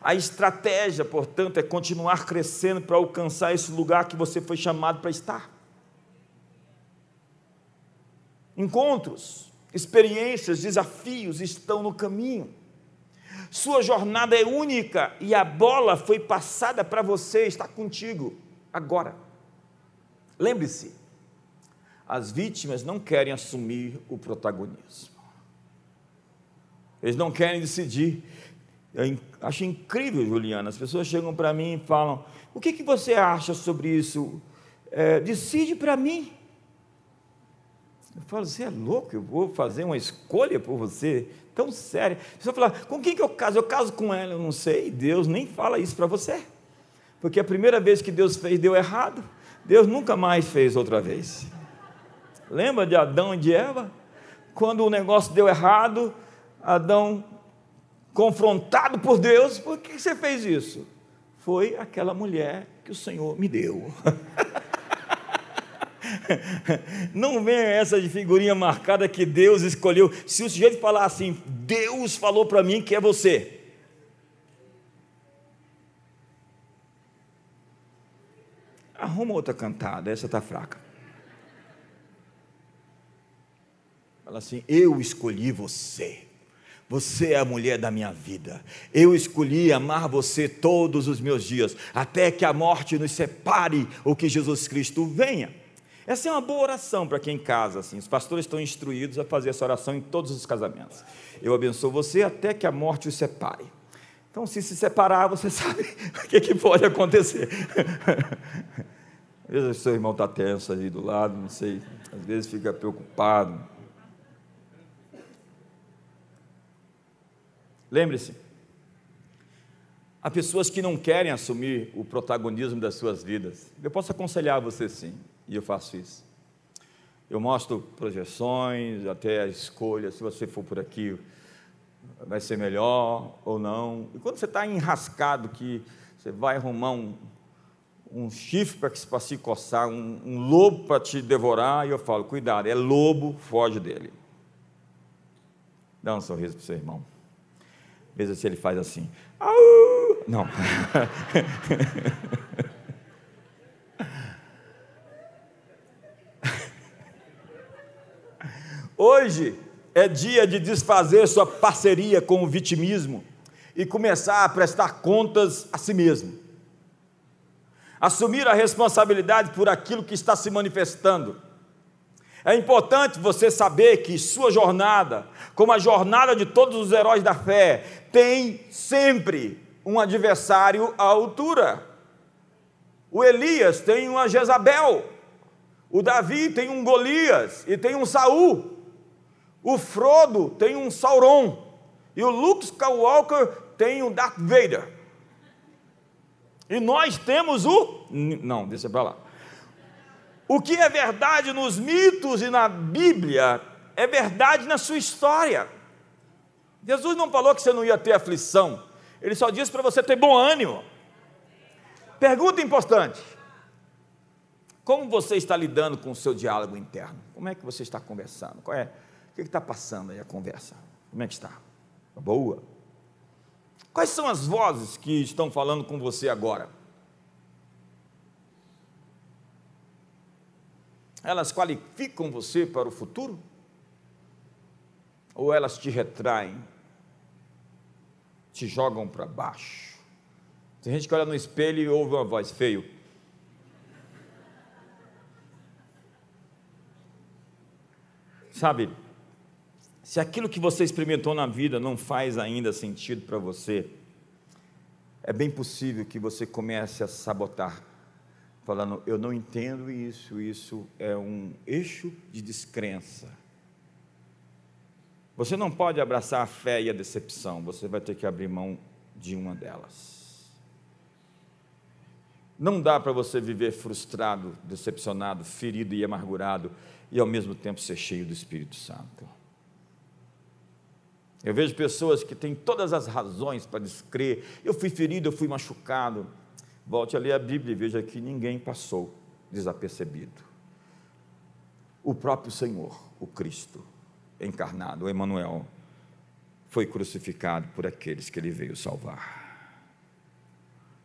A estratégia, portanto, é continuar crescendo para alcançar esse lugar que você foi chamado para estar. Encontros, experiências, desafios estão no caminho. Sua jornada é única e a bola foi passada para você, está contigo agora. Lembre-se, as vítimas não querem assumir o protagonismo. Eles não querem decidir. Eu acho incrível, Juliana. As pessoas chegam para mim e falam: O que, que você acha sobre isso? é, decide para mim. Eu falo, você é louco, eu vou fazer uma escolha por você tão séria. Você vai falar, com quem que eu caso? Eu caso com ela, eu não sei. Deus nem fala isso para você. Porque a primeira vez que Deus fez deu errado, Deus nunca mais fez outra vez. Lembra de Adão e de Eva? Quando o negócio deu errado, Adão, confrontado por Deus, por que você fez isso? Foi aquela mulher que o Senhor me deu. Não venha essa de figurinha marcada que Deus escolheu. Se o sujeito falar assim, Deus falou para mim que é você. Arruma outra cantada, essa está fraca. Fala assim: Eu escolhi você. Você é a mulher da minha vida. Eu escolhi amar você todos os meus dias, até que a morte nos separe ou que Jesus Cristo venha. Essa é uma boa oração para quem casa. Assim. Os pastores estão instruídos a fazer essa oração em todos os casamentos. Eu abençoo você até que a morte os separe. Então, se se separar, você sabe o que, que pode acontecer. Às vezes seu irmão está tenso ali do lado, não sei, às vezes fica preocupado. Lembre-se, há pessoas que não querem assumir o protagonismo das suas vidas. Eu posso aconselhar você sim e eu faço isso. Eu mostro projeções, até a escolha, se você for por aqui, vai ser melhor ou não. E quando você está enrascado, que você vai arrumar um, um chifre para se coçar, um, um lobo para te devorar, e eu falo, cuidado, é lobo, foge dele. Dá um sorriso para o seu irmão. Veja se ele faz assim. Au! Não. Hoje é dia de desfazer sua parceria com o vitimismo e começar a prestar contas a si mesmo. Assumir a responsabilidade por aquilo que está se manifestando. É importante você saber que sua jornada, como a jornada de todos os heróis da fé, tem sempre um adversário à altura. O Elias tem uma Jezabel, o Davi tem um Golias e tem um Saul. O Frodo tem um Sauron. E o Luke Skywalker tem um Darth Vader. E nós temos o. Não, deixa para lá. O que é verdade nos mitos e na Bíblia é verdade na sua história. Jesus não falou que você não ia ter aflição, ele só disse para você ter bom ânimo. Pergunta importante: como você está lidando com o seu diálogo interno? Como é que você está conversando? Qual é? que está passando aí a conversa? Como é que está? Tá boa? Quais são as vozes que estão falando com você agora? Elas qualificam você para o futuro? Ou elas te retraem, te jogam para baixo? Tem gente que olha no espelho e ouve uma voz feio. Sabe, se aquilo que você experimentou na vida não faz ainda sentido para você, é bem possível que você comece a sabotar, falando: Eu não entendo isso, isso é um eixo de descrença. Você não pode abraçar a fé e a decepção, você vai ter que abrir mão de uma delas. Não dá para você viver frustrado, decepcionado, ferido e amargurado e ao mesmo tempo ser cheio do Espírito Santo. Eu vejo pessoas que têm todas as razões para descrer. Eu fui ferido, eu fui machucado. Volte a ler a Bíblia e veja que ninguém passou desapercebido. O próprio Senhor, o Cristo encarnado, o Emanuel, foi crucificado por aqueles que ele veio salvar.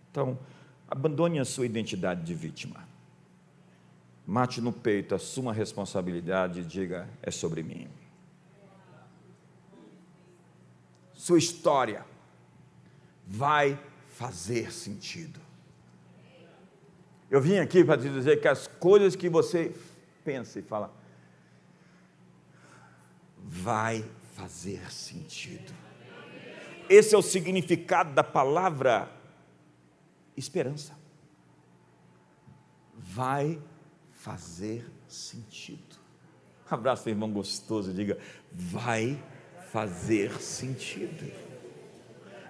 Então, abandone a sua identidade de vítima. Mate no peito, assuma a responsabilidade e diga: é sobre mim. sua história vai fazer sentido. Eu vim aqui para te dizer que as coisas que você pensa e fala, vai fazer sentido. Esse é o significado da palavra esperança. Vai fazer sentido. Abraça o irmão gostoso e diga: vai fazer sentido.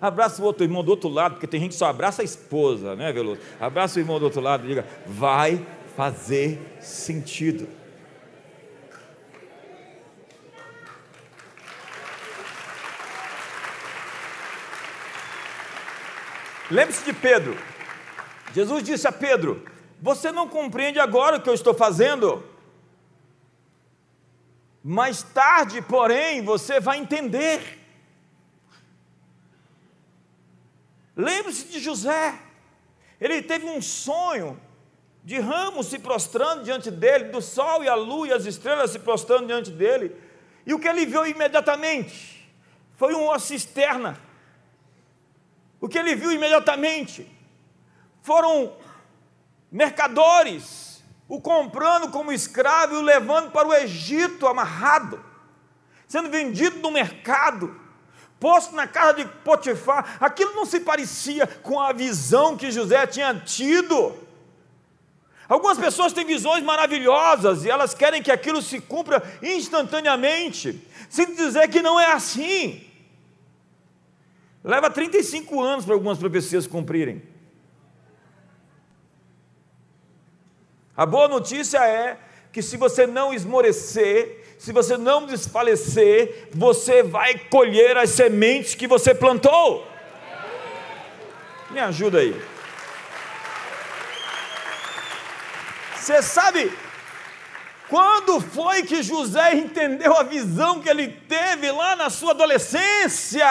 Abraça o outro irmão do outro lado, porque tem gente que só abraça a esposa, né, Veloso? Abraça o irmão do outro lado e diga: vai fazer sentido. Lembre-se de Pedro. Jesus disse a Pedro: Você não compreende agora o que eu estou fazendo? Mais tarde, porém, você vai entender. Lembre-se de José. Ele teve um sonho de ramos se prostrando diante dele, do sol e a lua e as estrelas se prostrando diante dele. E o que ele viu imediatamente foi uma cisterna. O que ele viu imediatamente foram mercadores o comprando como escravo e o levando para o Egito amarrado, sendo vendido no mercado, posto na casa de Potifar. Aquilo não se parecia com a visão que José tinha tido. Algumas pessoas têm visões maravilhosas e elas querem que aquilo se cumpra instantaneamente, sem dizer que não é assim. Leva 35 anos para algumas profecias cumprirem. A boa notícia é que se você não esmorecer, se você não desfalecer, você vai colher as sementes que você plantou. Me ajuda aí. Você sabe quando foi que José entendeu a visão que ele teve lá na sua adolescência?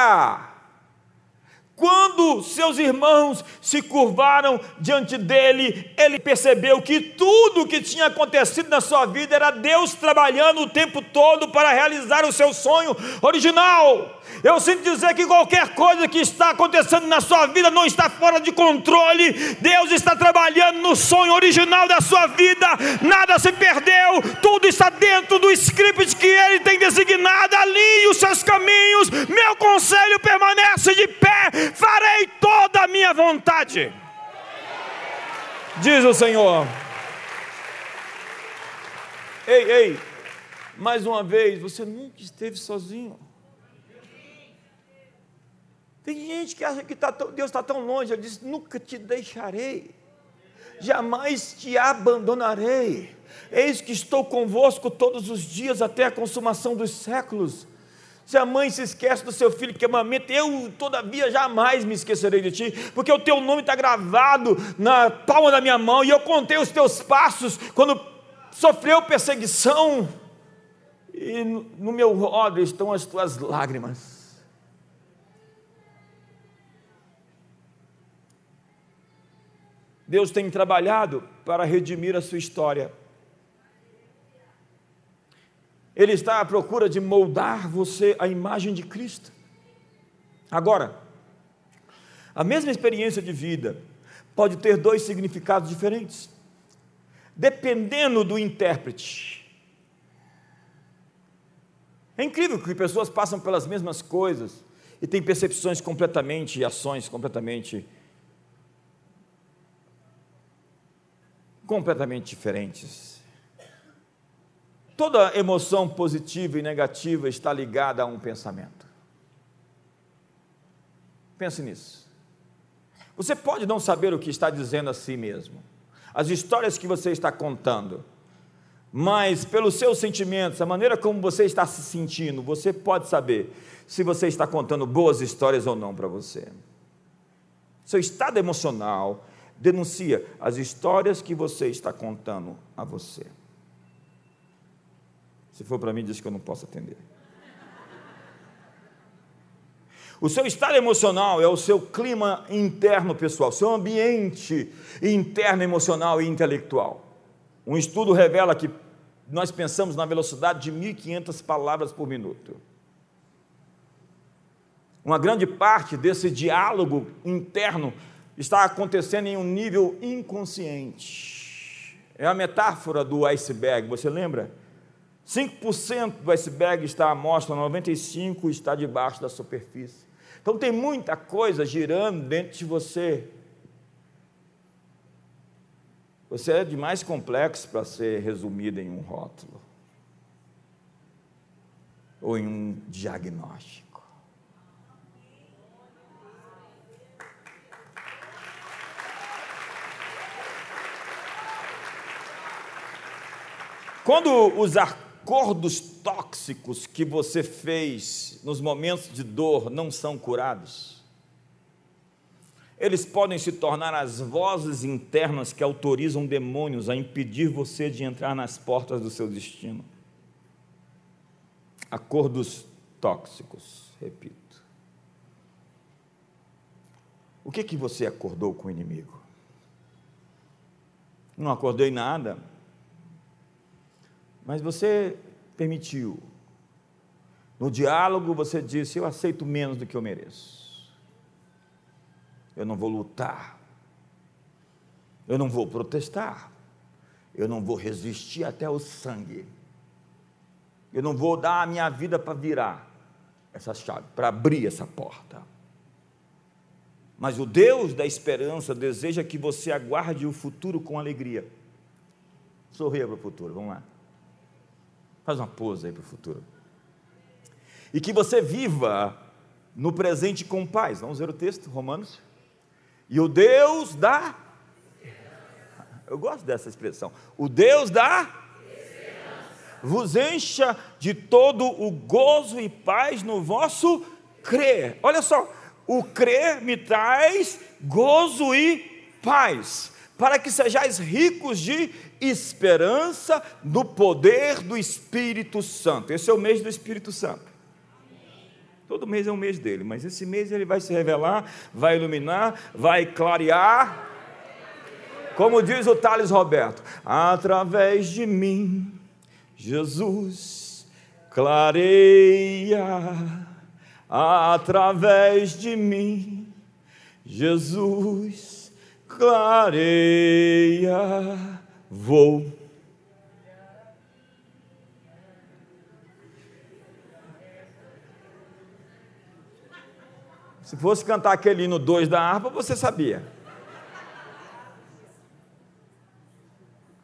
Quando seus irmãos se curvaram diante dele, ele percebeu que tudo o que tinha acontecido na sua vida era Deus trabalhando o tempo todo para realizar o seu sonho original. Eu sinto dizer que qualquer coisa que está acontecendo na sua vida não está fora de controle. Deus está trabalhando no sonho original da sua vida. Nada se perdeu, tudo está dentro do script que Ele tem designado. Alinhe os seus caminhos. Meu conselho permanece de pé. Farei toda a minha vontade. Diz o Senhor. Ei, ei, mais uma vez, você nunca esteve sozinho. Tem gente que acha que tá, Deus está tão longe, ele diz: nunca te deixarei, jamais te abandonarei. Eis que estou convosco todos os dias até a consumação dos séculos. Se a mãe se esquece do seu filho que amamenta, eu todavia jamais me esquecerei de ti, porque o teu nome está gravado na palma da minha mão, e eu contei os teus passos quando sofreu perseguição, e no meu odre estão as tuas lágrimas. Deus tem trabalhado para redimir a sua história. Ele está à procura de moldar você à imagem de Cristo. Agora, a mesma experiência de vida pode ter dois significados diferentes, dependendo do intérprete. É incrível que pessoas passam pelas mesmas coisas e têm percepções completamente e ações completamente completamente diferentes. Toda emoção positiva e negativa está ligada a um pensamento. Pense nisso. Você pode não saber o que está dizendo a si mesmo, as histórias que você está contando, mas pelos seus sentimentos, a maneira como você está se sentindo, você pode saber se você está contando boas histórias ou não para você. Seu estado emocional denuncia as histórias que você está contando a você. Se for para mim, diz que eu não posso atender. O seu estado emocional é o seu clima interno pessoal, seu ambiente interno emocional e intelectual. Um estudo revela que nós pensamos na velocidade de 1.500 palavras por minuto. Uma grande parte desse diálogo interno está acontecendo em um nível inconsciente. É a metáfora do iceberg, você lembra? 5% do iceberg está à mostra, 95% está debaixo da superfície. Então tem muita coisa girando dentro de você. Você é demais complexo para ser resumido em um rótulo ou em um diagnóstico. Quando os acordos tóxicos que você fez nos momentos de dor não são curados, eles podem se tornar as vozes internas que autorizam demônios a impedir você de entrar nas portas do seu destino. Acordos tóxicos, repito. O que que você acordou com o inimigo? Não acordei nada, mas você permitiu. No diálogo você disse: Eu aceito menos do que eu mereço eu não vou lutar, eu não vou protestar, eu não vou resistir até o sangue, eu não vou dar a minha vida para virar essa chave, para abrir essa porta. Mas o Deus da esperança deseja que você aguarde o futuro com alegria. Sorria para o futuro, vamos lá. Faz uma pose aí para o futuro. E que você viva no presente com paz. Vamos ver o texto, Romanos e o Deus da. Eu gosto dessa expressão. O Deus da. Vos encha de todo o gozo e paz no vosso crer. Olha só, o crer me traz gozo e paz, para que sejais ricos de esperança no poder do Espírito Santo. Esse é o mês do Espírito Santo. Todo mês é um mês dele, mas esse mês ele vai se revelar, vai iluminar, vai clarear. Como diz o Thales Roberto, através de mim, Jesus clareia, através de mim, Jesus clareia, vou Se fosse cantar aquele hino 2 da harpa, você sabia.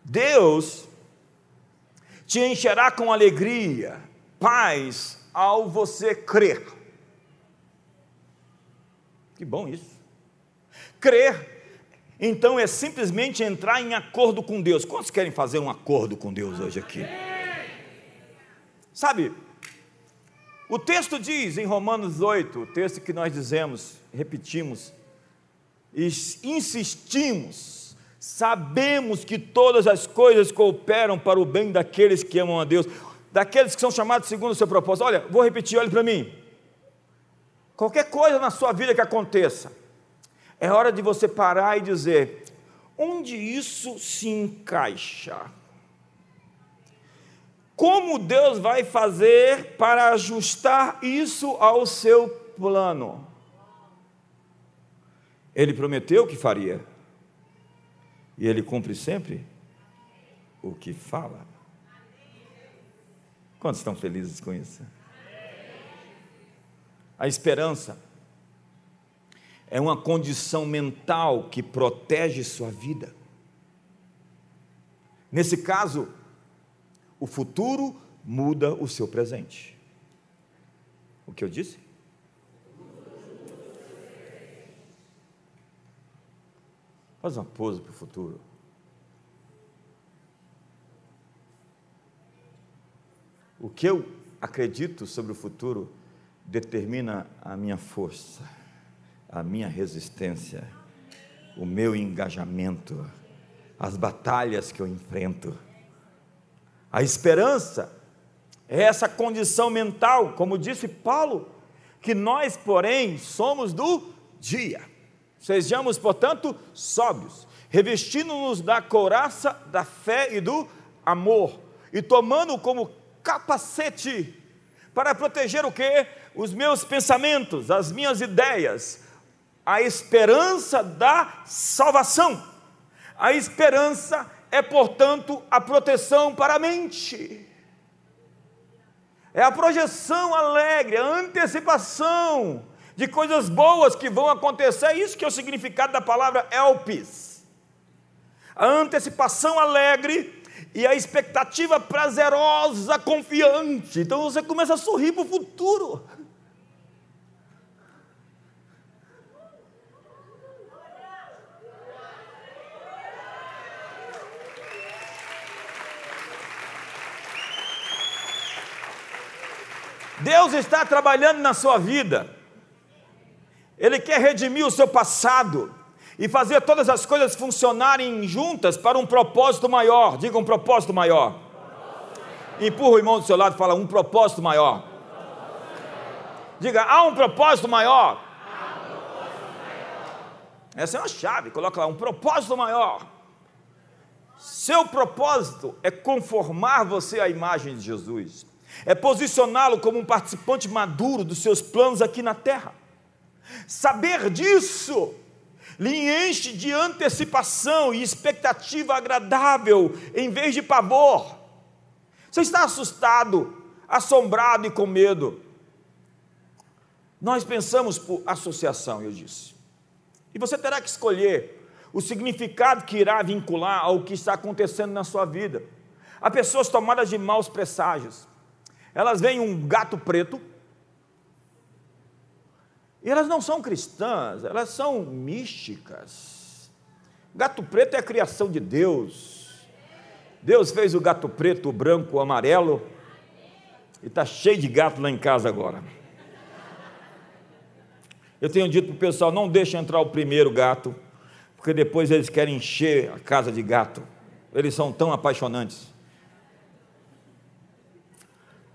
Deus te encherá com alegria, paz, ao você crer. Que bom isso. Crer, então, é simplesmente entrar em acordo com Deus. Quantos querem fazer um acordo com Deus hoje aqui? Sabe, o texto diz em Romanos 8, o texto que nós dizemos, repetimos, insistimos, sabemos que todas as coisas cooperam para o bem daqueles que amam a Deus, daqueles que são chamados segundo o seu propósito. Olha, vou repetir, olhe para mim. Qualquer coisa na sua vida que aconteça, é hora de você parar e dizer: onde isso se encaixa? Como Deus vai fazer para ajustar isso ao seu plano? Ele prometeu que faria, e ele cumpre sempre o que fala. Quantos estão felizes com isso? A esperança é uma condição mental que protege sua vida. Nesse caso, o futuro muda o seu presente. O que eu disse? Faz uma pose para o futuro. O que eu acredito sobre o futuro determina a minha força, a minha resistência, o meu engajamento, as batalhas que eu enfrento a esperança é essa condição mental, como disse Paulo, que nós, porém, somos do dia. Sejamos, portanto, sóbrios, revestindo-nos da couraça da fé e do amor, e tomando como capacete para proteger o que? Os meus pensamentos, as minhas ideias, a esperança da salvação, a esperança é, portanto, a proteção para a mente. É a projeção alegre, a antecipação de coisas boas que vão acontecer. É isso que é o significado da palavra elpis. a antecipação alegre e a expectativa prazerosa, confiante. Então você começa a sorrir para o futuro. Deus está trabalhando na sua vida. Ele quer redimir o seu passado e fazer todas as coisas funcionarem juntas para um propósito maior. Diga um propósito maior. Empurra o irmão do seu lado e fala um propósito maior. Diga, há um propósito maior. Essa é uma chave, coloca lá, um propósito maior. Seu propósito é conformar você à imagem de Jesus, é posicioná-lo como um participante maduro dos seus planos aqui na terra. Saber disso lhe enche de antecipação e expectativa agradável, em vez de pavor. Você está assustado, assombrado e com medo. Nós pensamos por associação, eu disse. E você terá que escolher o significado que irá vincular ao que está acontecendo na sua vida. Há pessoas tomadas de maus presságios. Elas veem um gato preto e elas não são cristãs, elas são místicas. Gato preto é a criação de Deus. Deus fez o gato preto, o branco, o amarelo, e está cheio de gato lá em casa agora. Eu tenho dito para o pessoal: não deixe entrar o primeiro gato, porque depois eles querem encher a casa de gato. Eles são tão apaixonantes.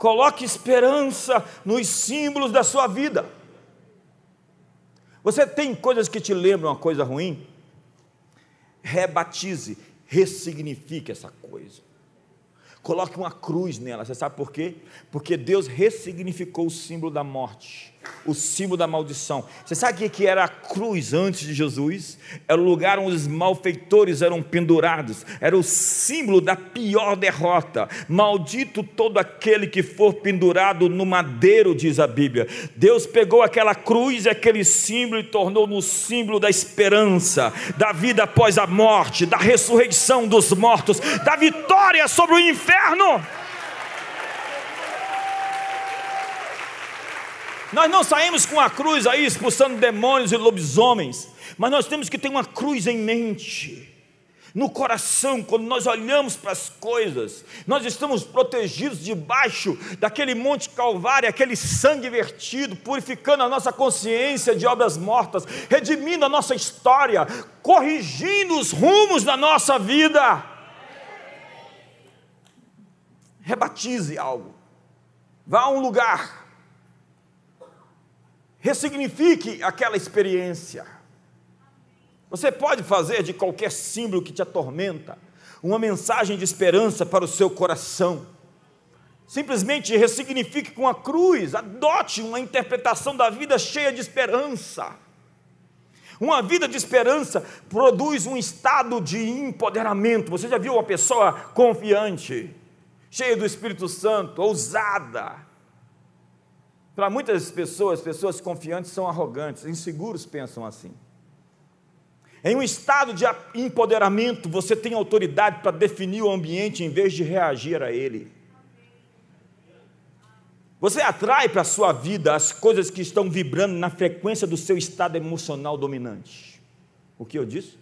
Coloque esperança nos símbolos da sua vida. Você tem coisas que te lembram uma coisa ruim? Rebatize, ressignifique essa coisa. Coloque uma cruz nela. Você sabe por quê? Porque Deus ressignificou o símbolo da morte o símbolo da maldição. Você sabe o que era a cruz antes de Jesus? Era o lugar onde os malfeitores eram pendurados, era o símbolo da pior derrota. Maldito todo aquele que for pendurado no madeiro, diz a Bíblia. Deus pegou aquela cruz e aquele símbolo e tornou no símbolo da esperança, da vida após a morte, da ressurreição dos mortos, da vitória sobre o inferno. Nós não saímos com a cruz aí expulsando demônios e lobisomens, mas nós temos que ter uma cruz em mente. No coração, quando nós olhamos para as coisas, nós estamos protegidos debaixo daquele Monte Calvário, aquele sangue vertido, purificando a nossa consciência de obras mortas, redimindo a nossa história, corrigindo os rumos da nossa vida. Rebatize algo, vá a um lugar ressignifique aquela experiência. Você pode fazer de qualquer símbolo que te atormenta uma mensagem de esperança para o seu coração. Simplesmente ressignifique com a cruz, adote uma interpretação da vida cheia de esperança. Uma vida de esperança produz um estado de empoderamento. Você já viu uma pessoa confiante, cheia do Espírito Santo, ousada, para muitas pessoas, pessoas confiantes são arrogantes, inseguros pensam assim. Em um estado de empoderamento, você tem autoridade para definir o ambiente em vez de reagir a ele. Você atrai para a sua vida as coisas que estão vibrando na frequência do seu estado emocional dominante. O que eu disse?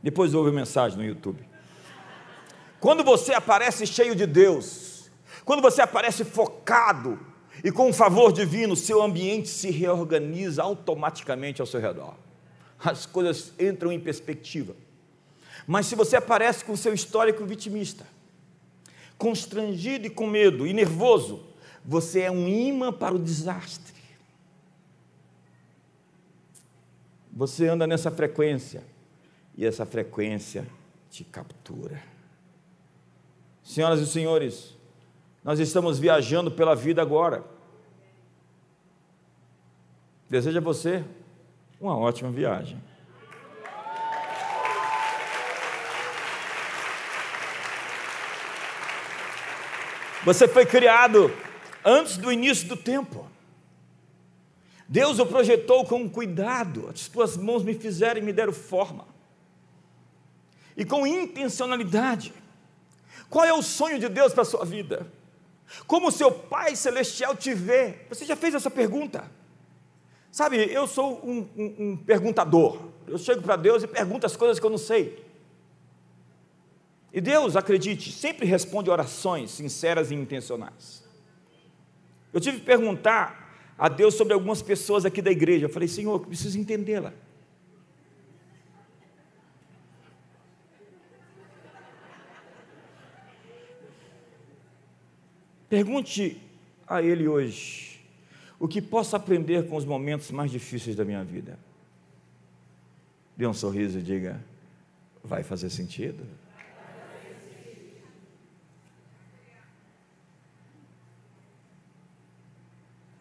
Depois ouve a mensagem no YouTube. Quando você aparece cheio de Deus, quando você aparece focado e com um favor divino, seu ambiente se reorganiza automaticamente ao seu redor. As coisas entram em perspectiva. Mas se você aparece com seu histórico vitimista, constrangido e com medo e nervoso, você é um imã para o desastre. Você anda nessa frequência e essa frequência te captura. Senhoras e senhores, nós estamos viajando pela vida agora. Desejo a você uma ótima viagem. Você foi criado antes do início do tempo. Deus o projetou com cuidado, as tuas mãos me fizeram e me deram forma. E com intencionalidade. Qual é o sonho de Deus para a sua vida? Como o seu Pai Celestial te vê? Você já fez essa pergunta? Sabe, eu sou um, um, um perguntador. Eu chego para Deus e pergunto as coisas que eu não sei. E Deus, acredite, sempre responde orações sinceras e intencionais. Eu tive que perguntar a Deus sobre algumas pessoas aqui da igreja. Eu falei, Senhor, eu preciso entendê-la. Pergunte a Ele hoje o que posso aprender com os momentos mais difíceis da minha vida. Dê um sorriso e diga: vai fazer sentido?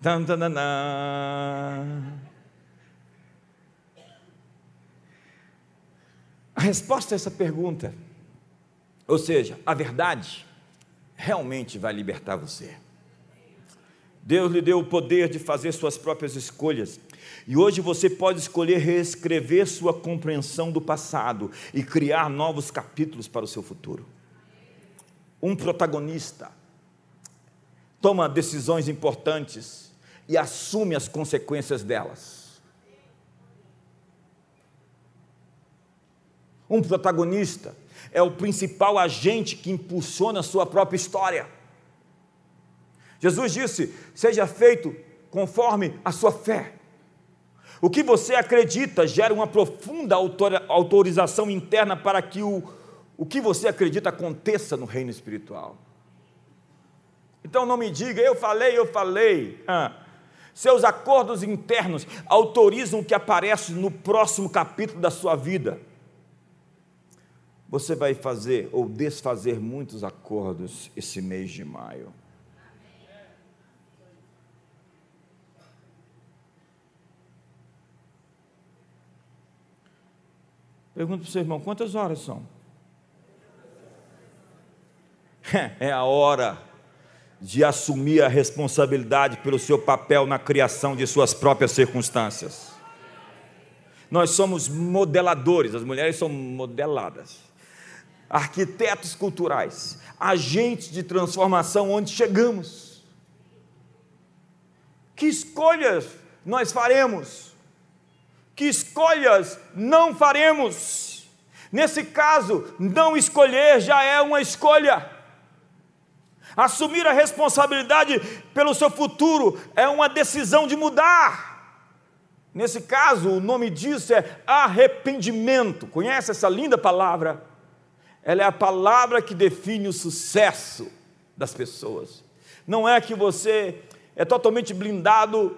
Dan, dan, dan, A resposta a essa pergunta, ou seja, a verdade, realmente vai libertar você. Deus lhe deu o poder de fazer suas próprias escolhas. E hoje você pode escolher reescrever sua compreensão do passado e criar novos capítulos para o seu futuro. Um protagonista toma decisões importantes e assume as consequências delas. Um protagonista é o principal agente que impulsiona a sua própria história. Jesus disse: seja feito conforme a sua fé. O que você acredita gera uma profunda autorização interna para que o, o que você acredita aconteça no reino espiritual. Então não me diga, eu falei, eu falei. Ah, seus acordos internos autorizam o que aparece no próximo capítulo da sua vida você vai fazer ou desfazer muitos acordos esse mês de maio. Pergunta para o seu irmão: quantas horas são? É a hora de assumir a responsabilidade pelo seu papel na criação de suas próprias circunstâncias. Nós somos modeladores, as mulheres são modeladas arquitetos culturais, agentes de transformação onde chegamos. Que escolhas nós faremos? Que escolhas não faremos? Nesse caso, não escolher já é uma escolha. Assumir a responsabilidade pelo seu futuro é uma decisão de mudar. Nesse caso, o nome disso é arrependimento. Conhece essa linda palavra? Ela é a palavra que define o sucesso das pessoas. Não é que você é totalmente blindado,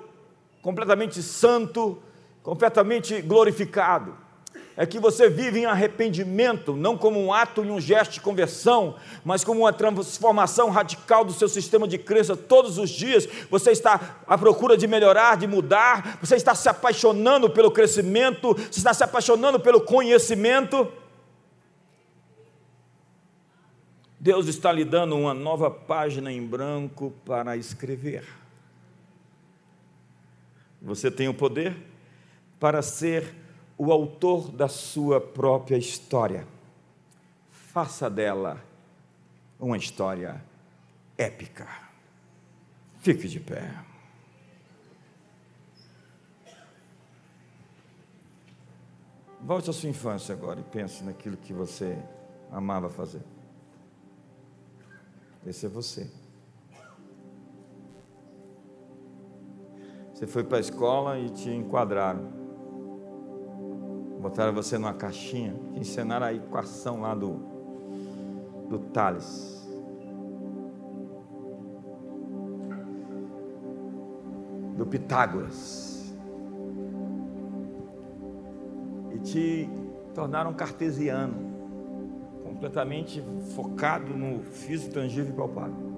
completamente santo, completamente glorificado. É que você vive em arrependimento, não como um ato e um gesto de conversão, mas como uma transformação radical do seu sistema de crença todos os dias. Você está à procura de melhorar, de mudar, você está se apaixonando pelo crescimento, você está se apaixonando pelo conhecimento. Deus está lhe dando uma nova página em branco para escrever. Você tem o poder para ser o autor da sua própria história. Faça dela uma história épica. Fique de pé. Volte à sua infância agora e pense naquilo que você amava fazer. Esse é você. Você foi para a escola e te enquadraram. Botaram você numa caixinha, te ensinaram a equação lá do, do Tales. Do Pitágoras. E te tornaram cartesiano completamente focado no físico tangível e palpável.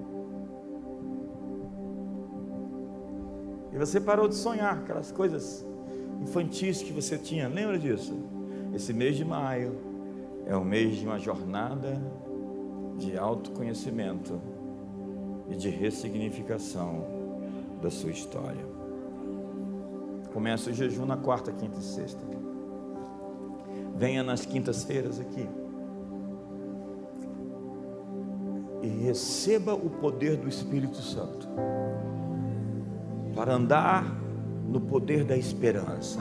E você parou de sonhar aquelas coisas infantis que você tinha. Lembra disso? Esse mês de maio é o mês de uma jornada de autoconhecimento e de ressignificação da sua história. Começa o jejum na quarta, quinta e sexta. Venha nas quintas-feiras aqui. E receba o poder do Espírito Santo para andar no poder da esperança,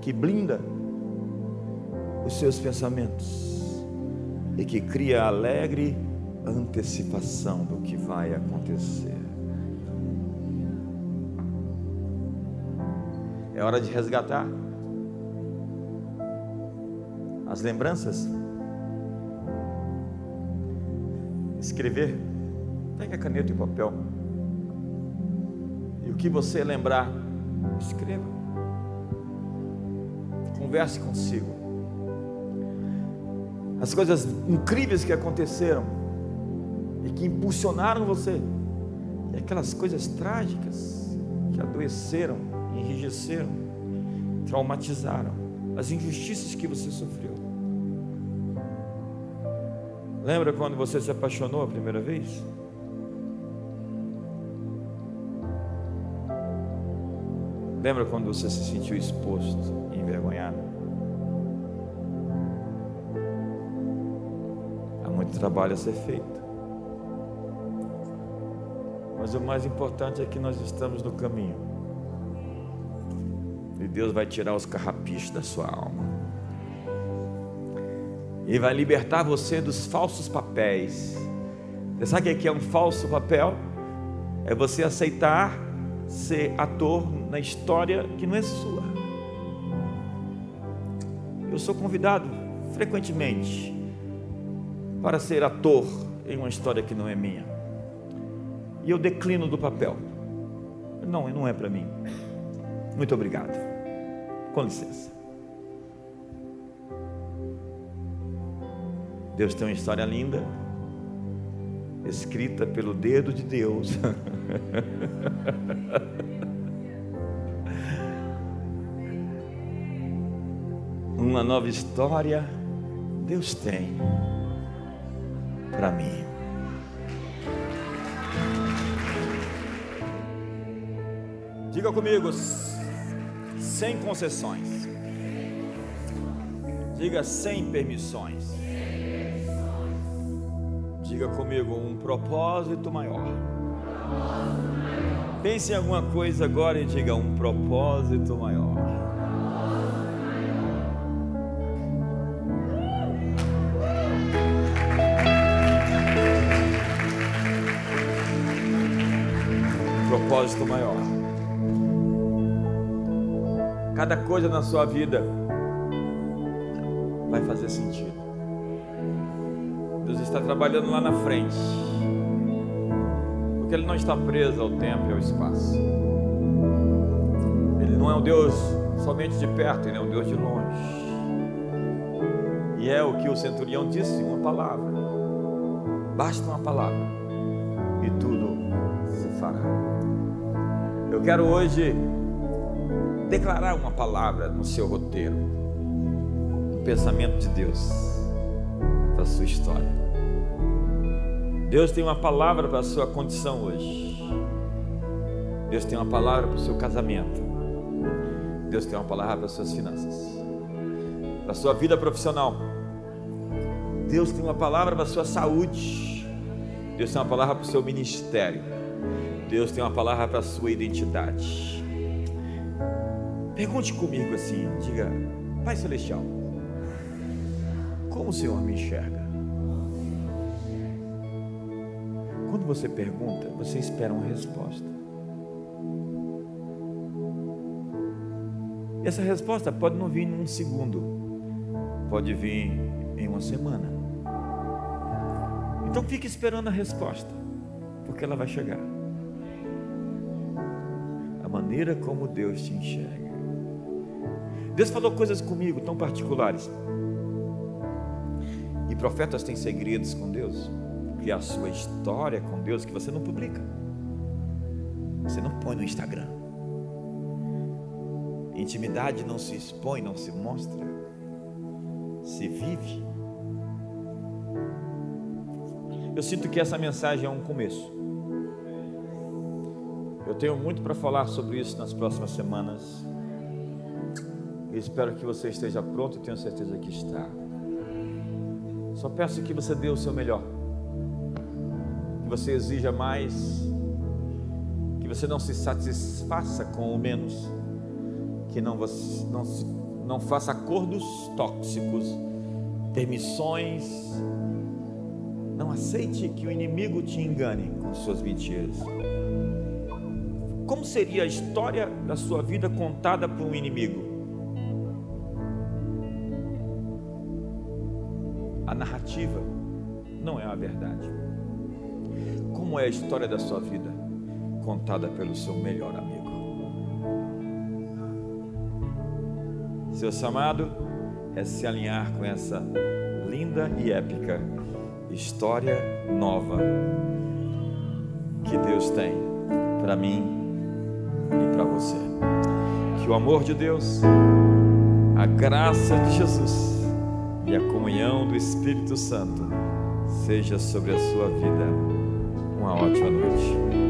que blinda os seus pensamentos e que cria alegre antecipação do que vai acontecer. É hora de resgatar as lembranças. Escrever. Pega caneta e papel. E o que você lembrar, escreva. Converse consigo. As coisas incríveis que aconteceram e que impulsionaram você. E aquelas coisas trágicas que adoeceram, enrijeceram, traumatizaram. As injustiças que você sofreu. Lembra quando você se apaixonou a primeira vez? Lembra quando você se sentiu exposto e envergonhado? Há muito trabalho a ser feito. Mas o mais importante é que nós estamos no caminho. E Deus vai tirar os carrapichos da sua alma. E vai libertar você dos falsos papéis. Você sabe o que é um falso papel? É você aceitar ser ator na história que não é sua. Eu sou convidado frequentemente para ser ator em uma história que não é minha. E eu declino do papel. Não, não é para mim. Muito obrigado. Com licença. Deus tem uma história linda, escrita pelo dedo de Deus. uma nova história Deus tem para mim. Diga comigo, sem concessões. Diga sem permissões. Diga comigo, um propósito maior. Pense em alguma coisa agora e diga um propósito maior. propósito maior. Cada coisa na sua vida vai fazer sentido. Está trabalhando lá na frente. Porque Ele não está preso ao tempo e ao espaço. Ele não é um Deus somente de perto, Ele é um Deus de longe. E é o que o centurião disse, uma palavra. Basta uma palavra e tudo se fará. Eu quero hoje declarar uma palavra no seu roteiro, um pensamento de Deus para a sua história. Deus tem uma palavra para a sua condição hoje. Deus tem uma palavra para o seu casamento. Deus tem uma palavra para as suas finanças, para a sua vida profissional. Deus tem uma palavra para a sua saúde. Deus tem uma palavra para o seu ministério. Deus tem uma palavra para a sua identidade. Pergunte comigo assim, diga, Pai Celestial, como o Senhor me enxerga? Quando você pergunta, você espera uma resposta. Essa resposta pode não vir em um segundo, pode vir em uma semana. Então fique esperando a resposta, porque ela vai chegar maneira como Deus te enxerga. Deus falou coisas comigo tão particulares. E profetas têm segredos com Deus, e a sua história com Deus que você não publica. Você não põe no Instagram. Intimidade não se expõe, não se mostra. Se vive. Eu sinto que essa mensagem é um começo. Eu tenho muito para falar sobre isso nas próximas semanas. Eu espero que você esteja pronto, tenho certeza que está. Só peço que você dê o seu melhor, você exija mais, que você não se satisfaça com o menos, que não, não, não faça acordos tóxicos, permissões. Não aceite que o inimigo te engane com suas mentiras. Como seria a história da sua vida contada por um inimigo? A narrativa não é a verdade. Como é a história da sua vida contada pelo seu melhor amigo? Seu chamado é se alinhar com essa linda e épica história nova que Deus tem para mim e para você. Que o amor de Deus, a graça de Jesus e a comunhão do Espírito Santo seja sobre a sua vida uma ótima noite.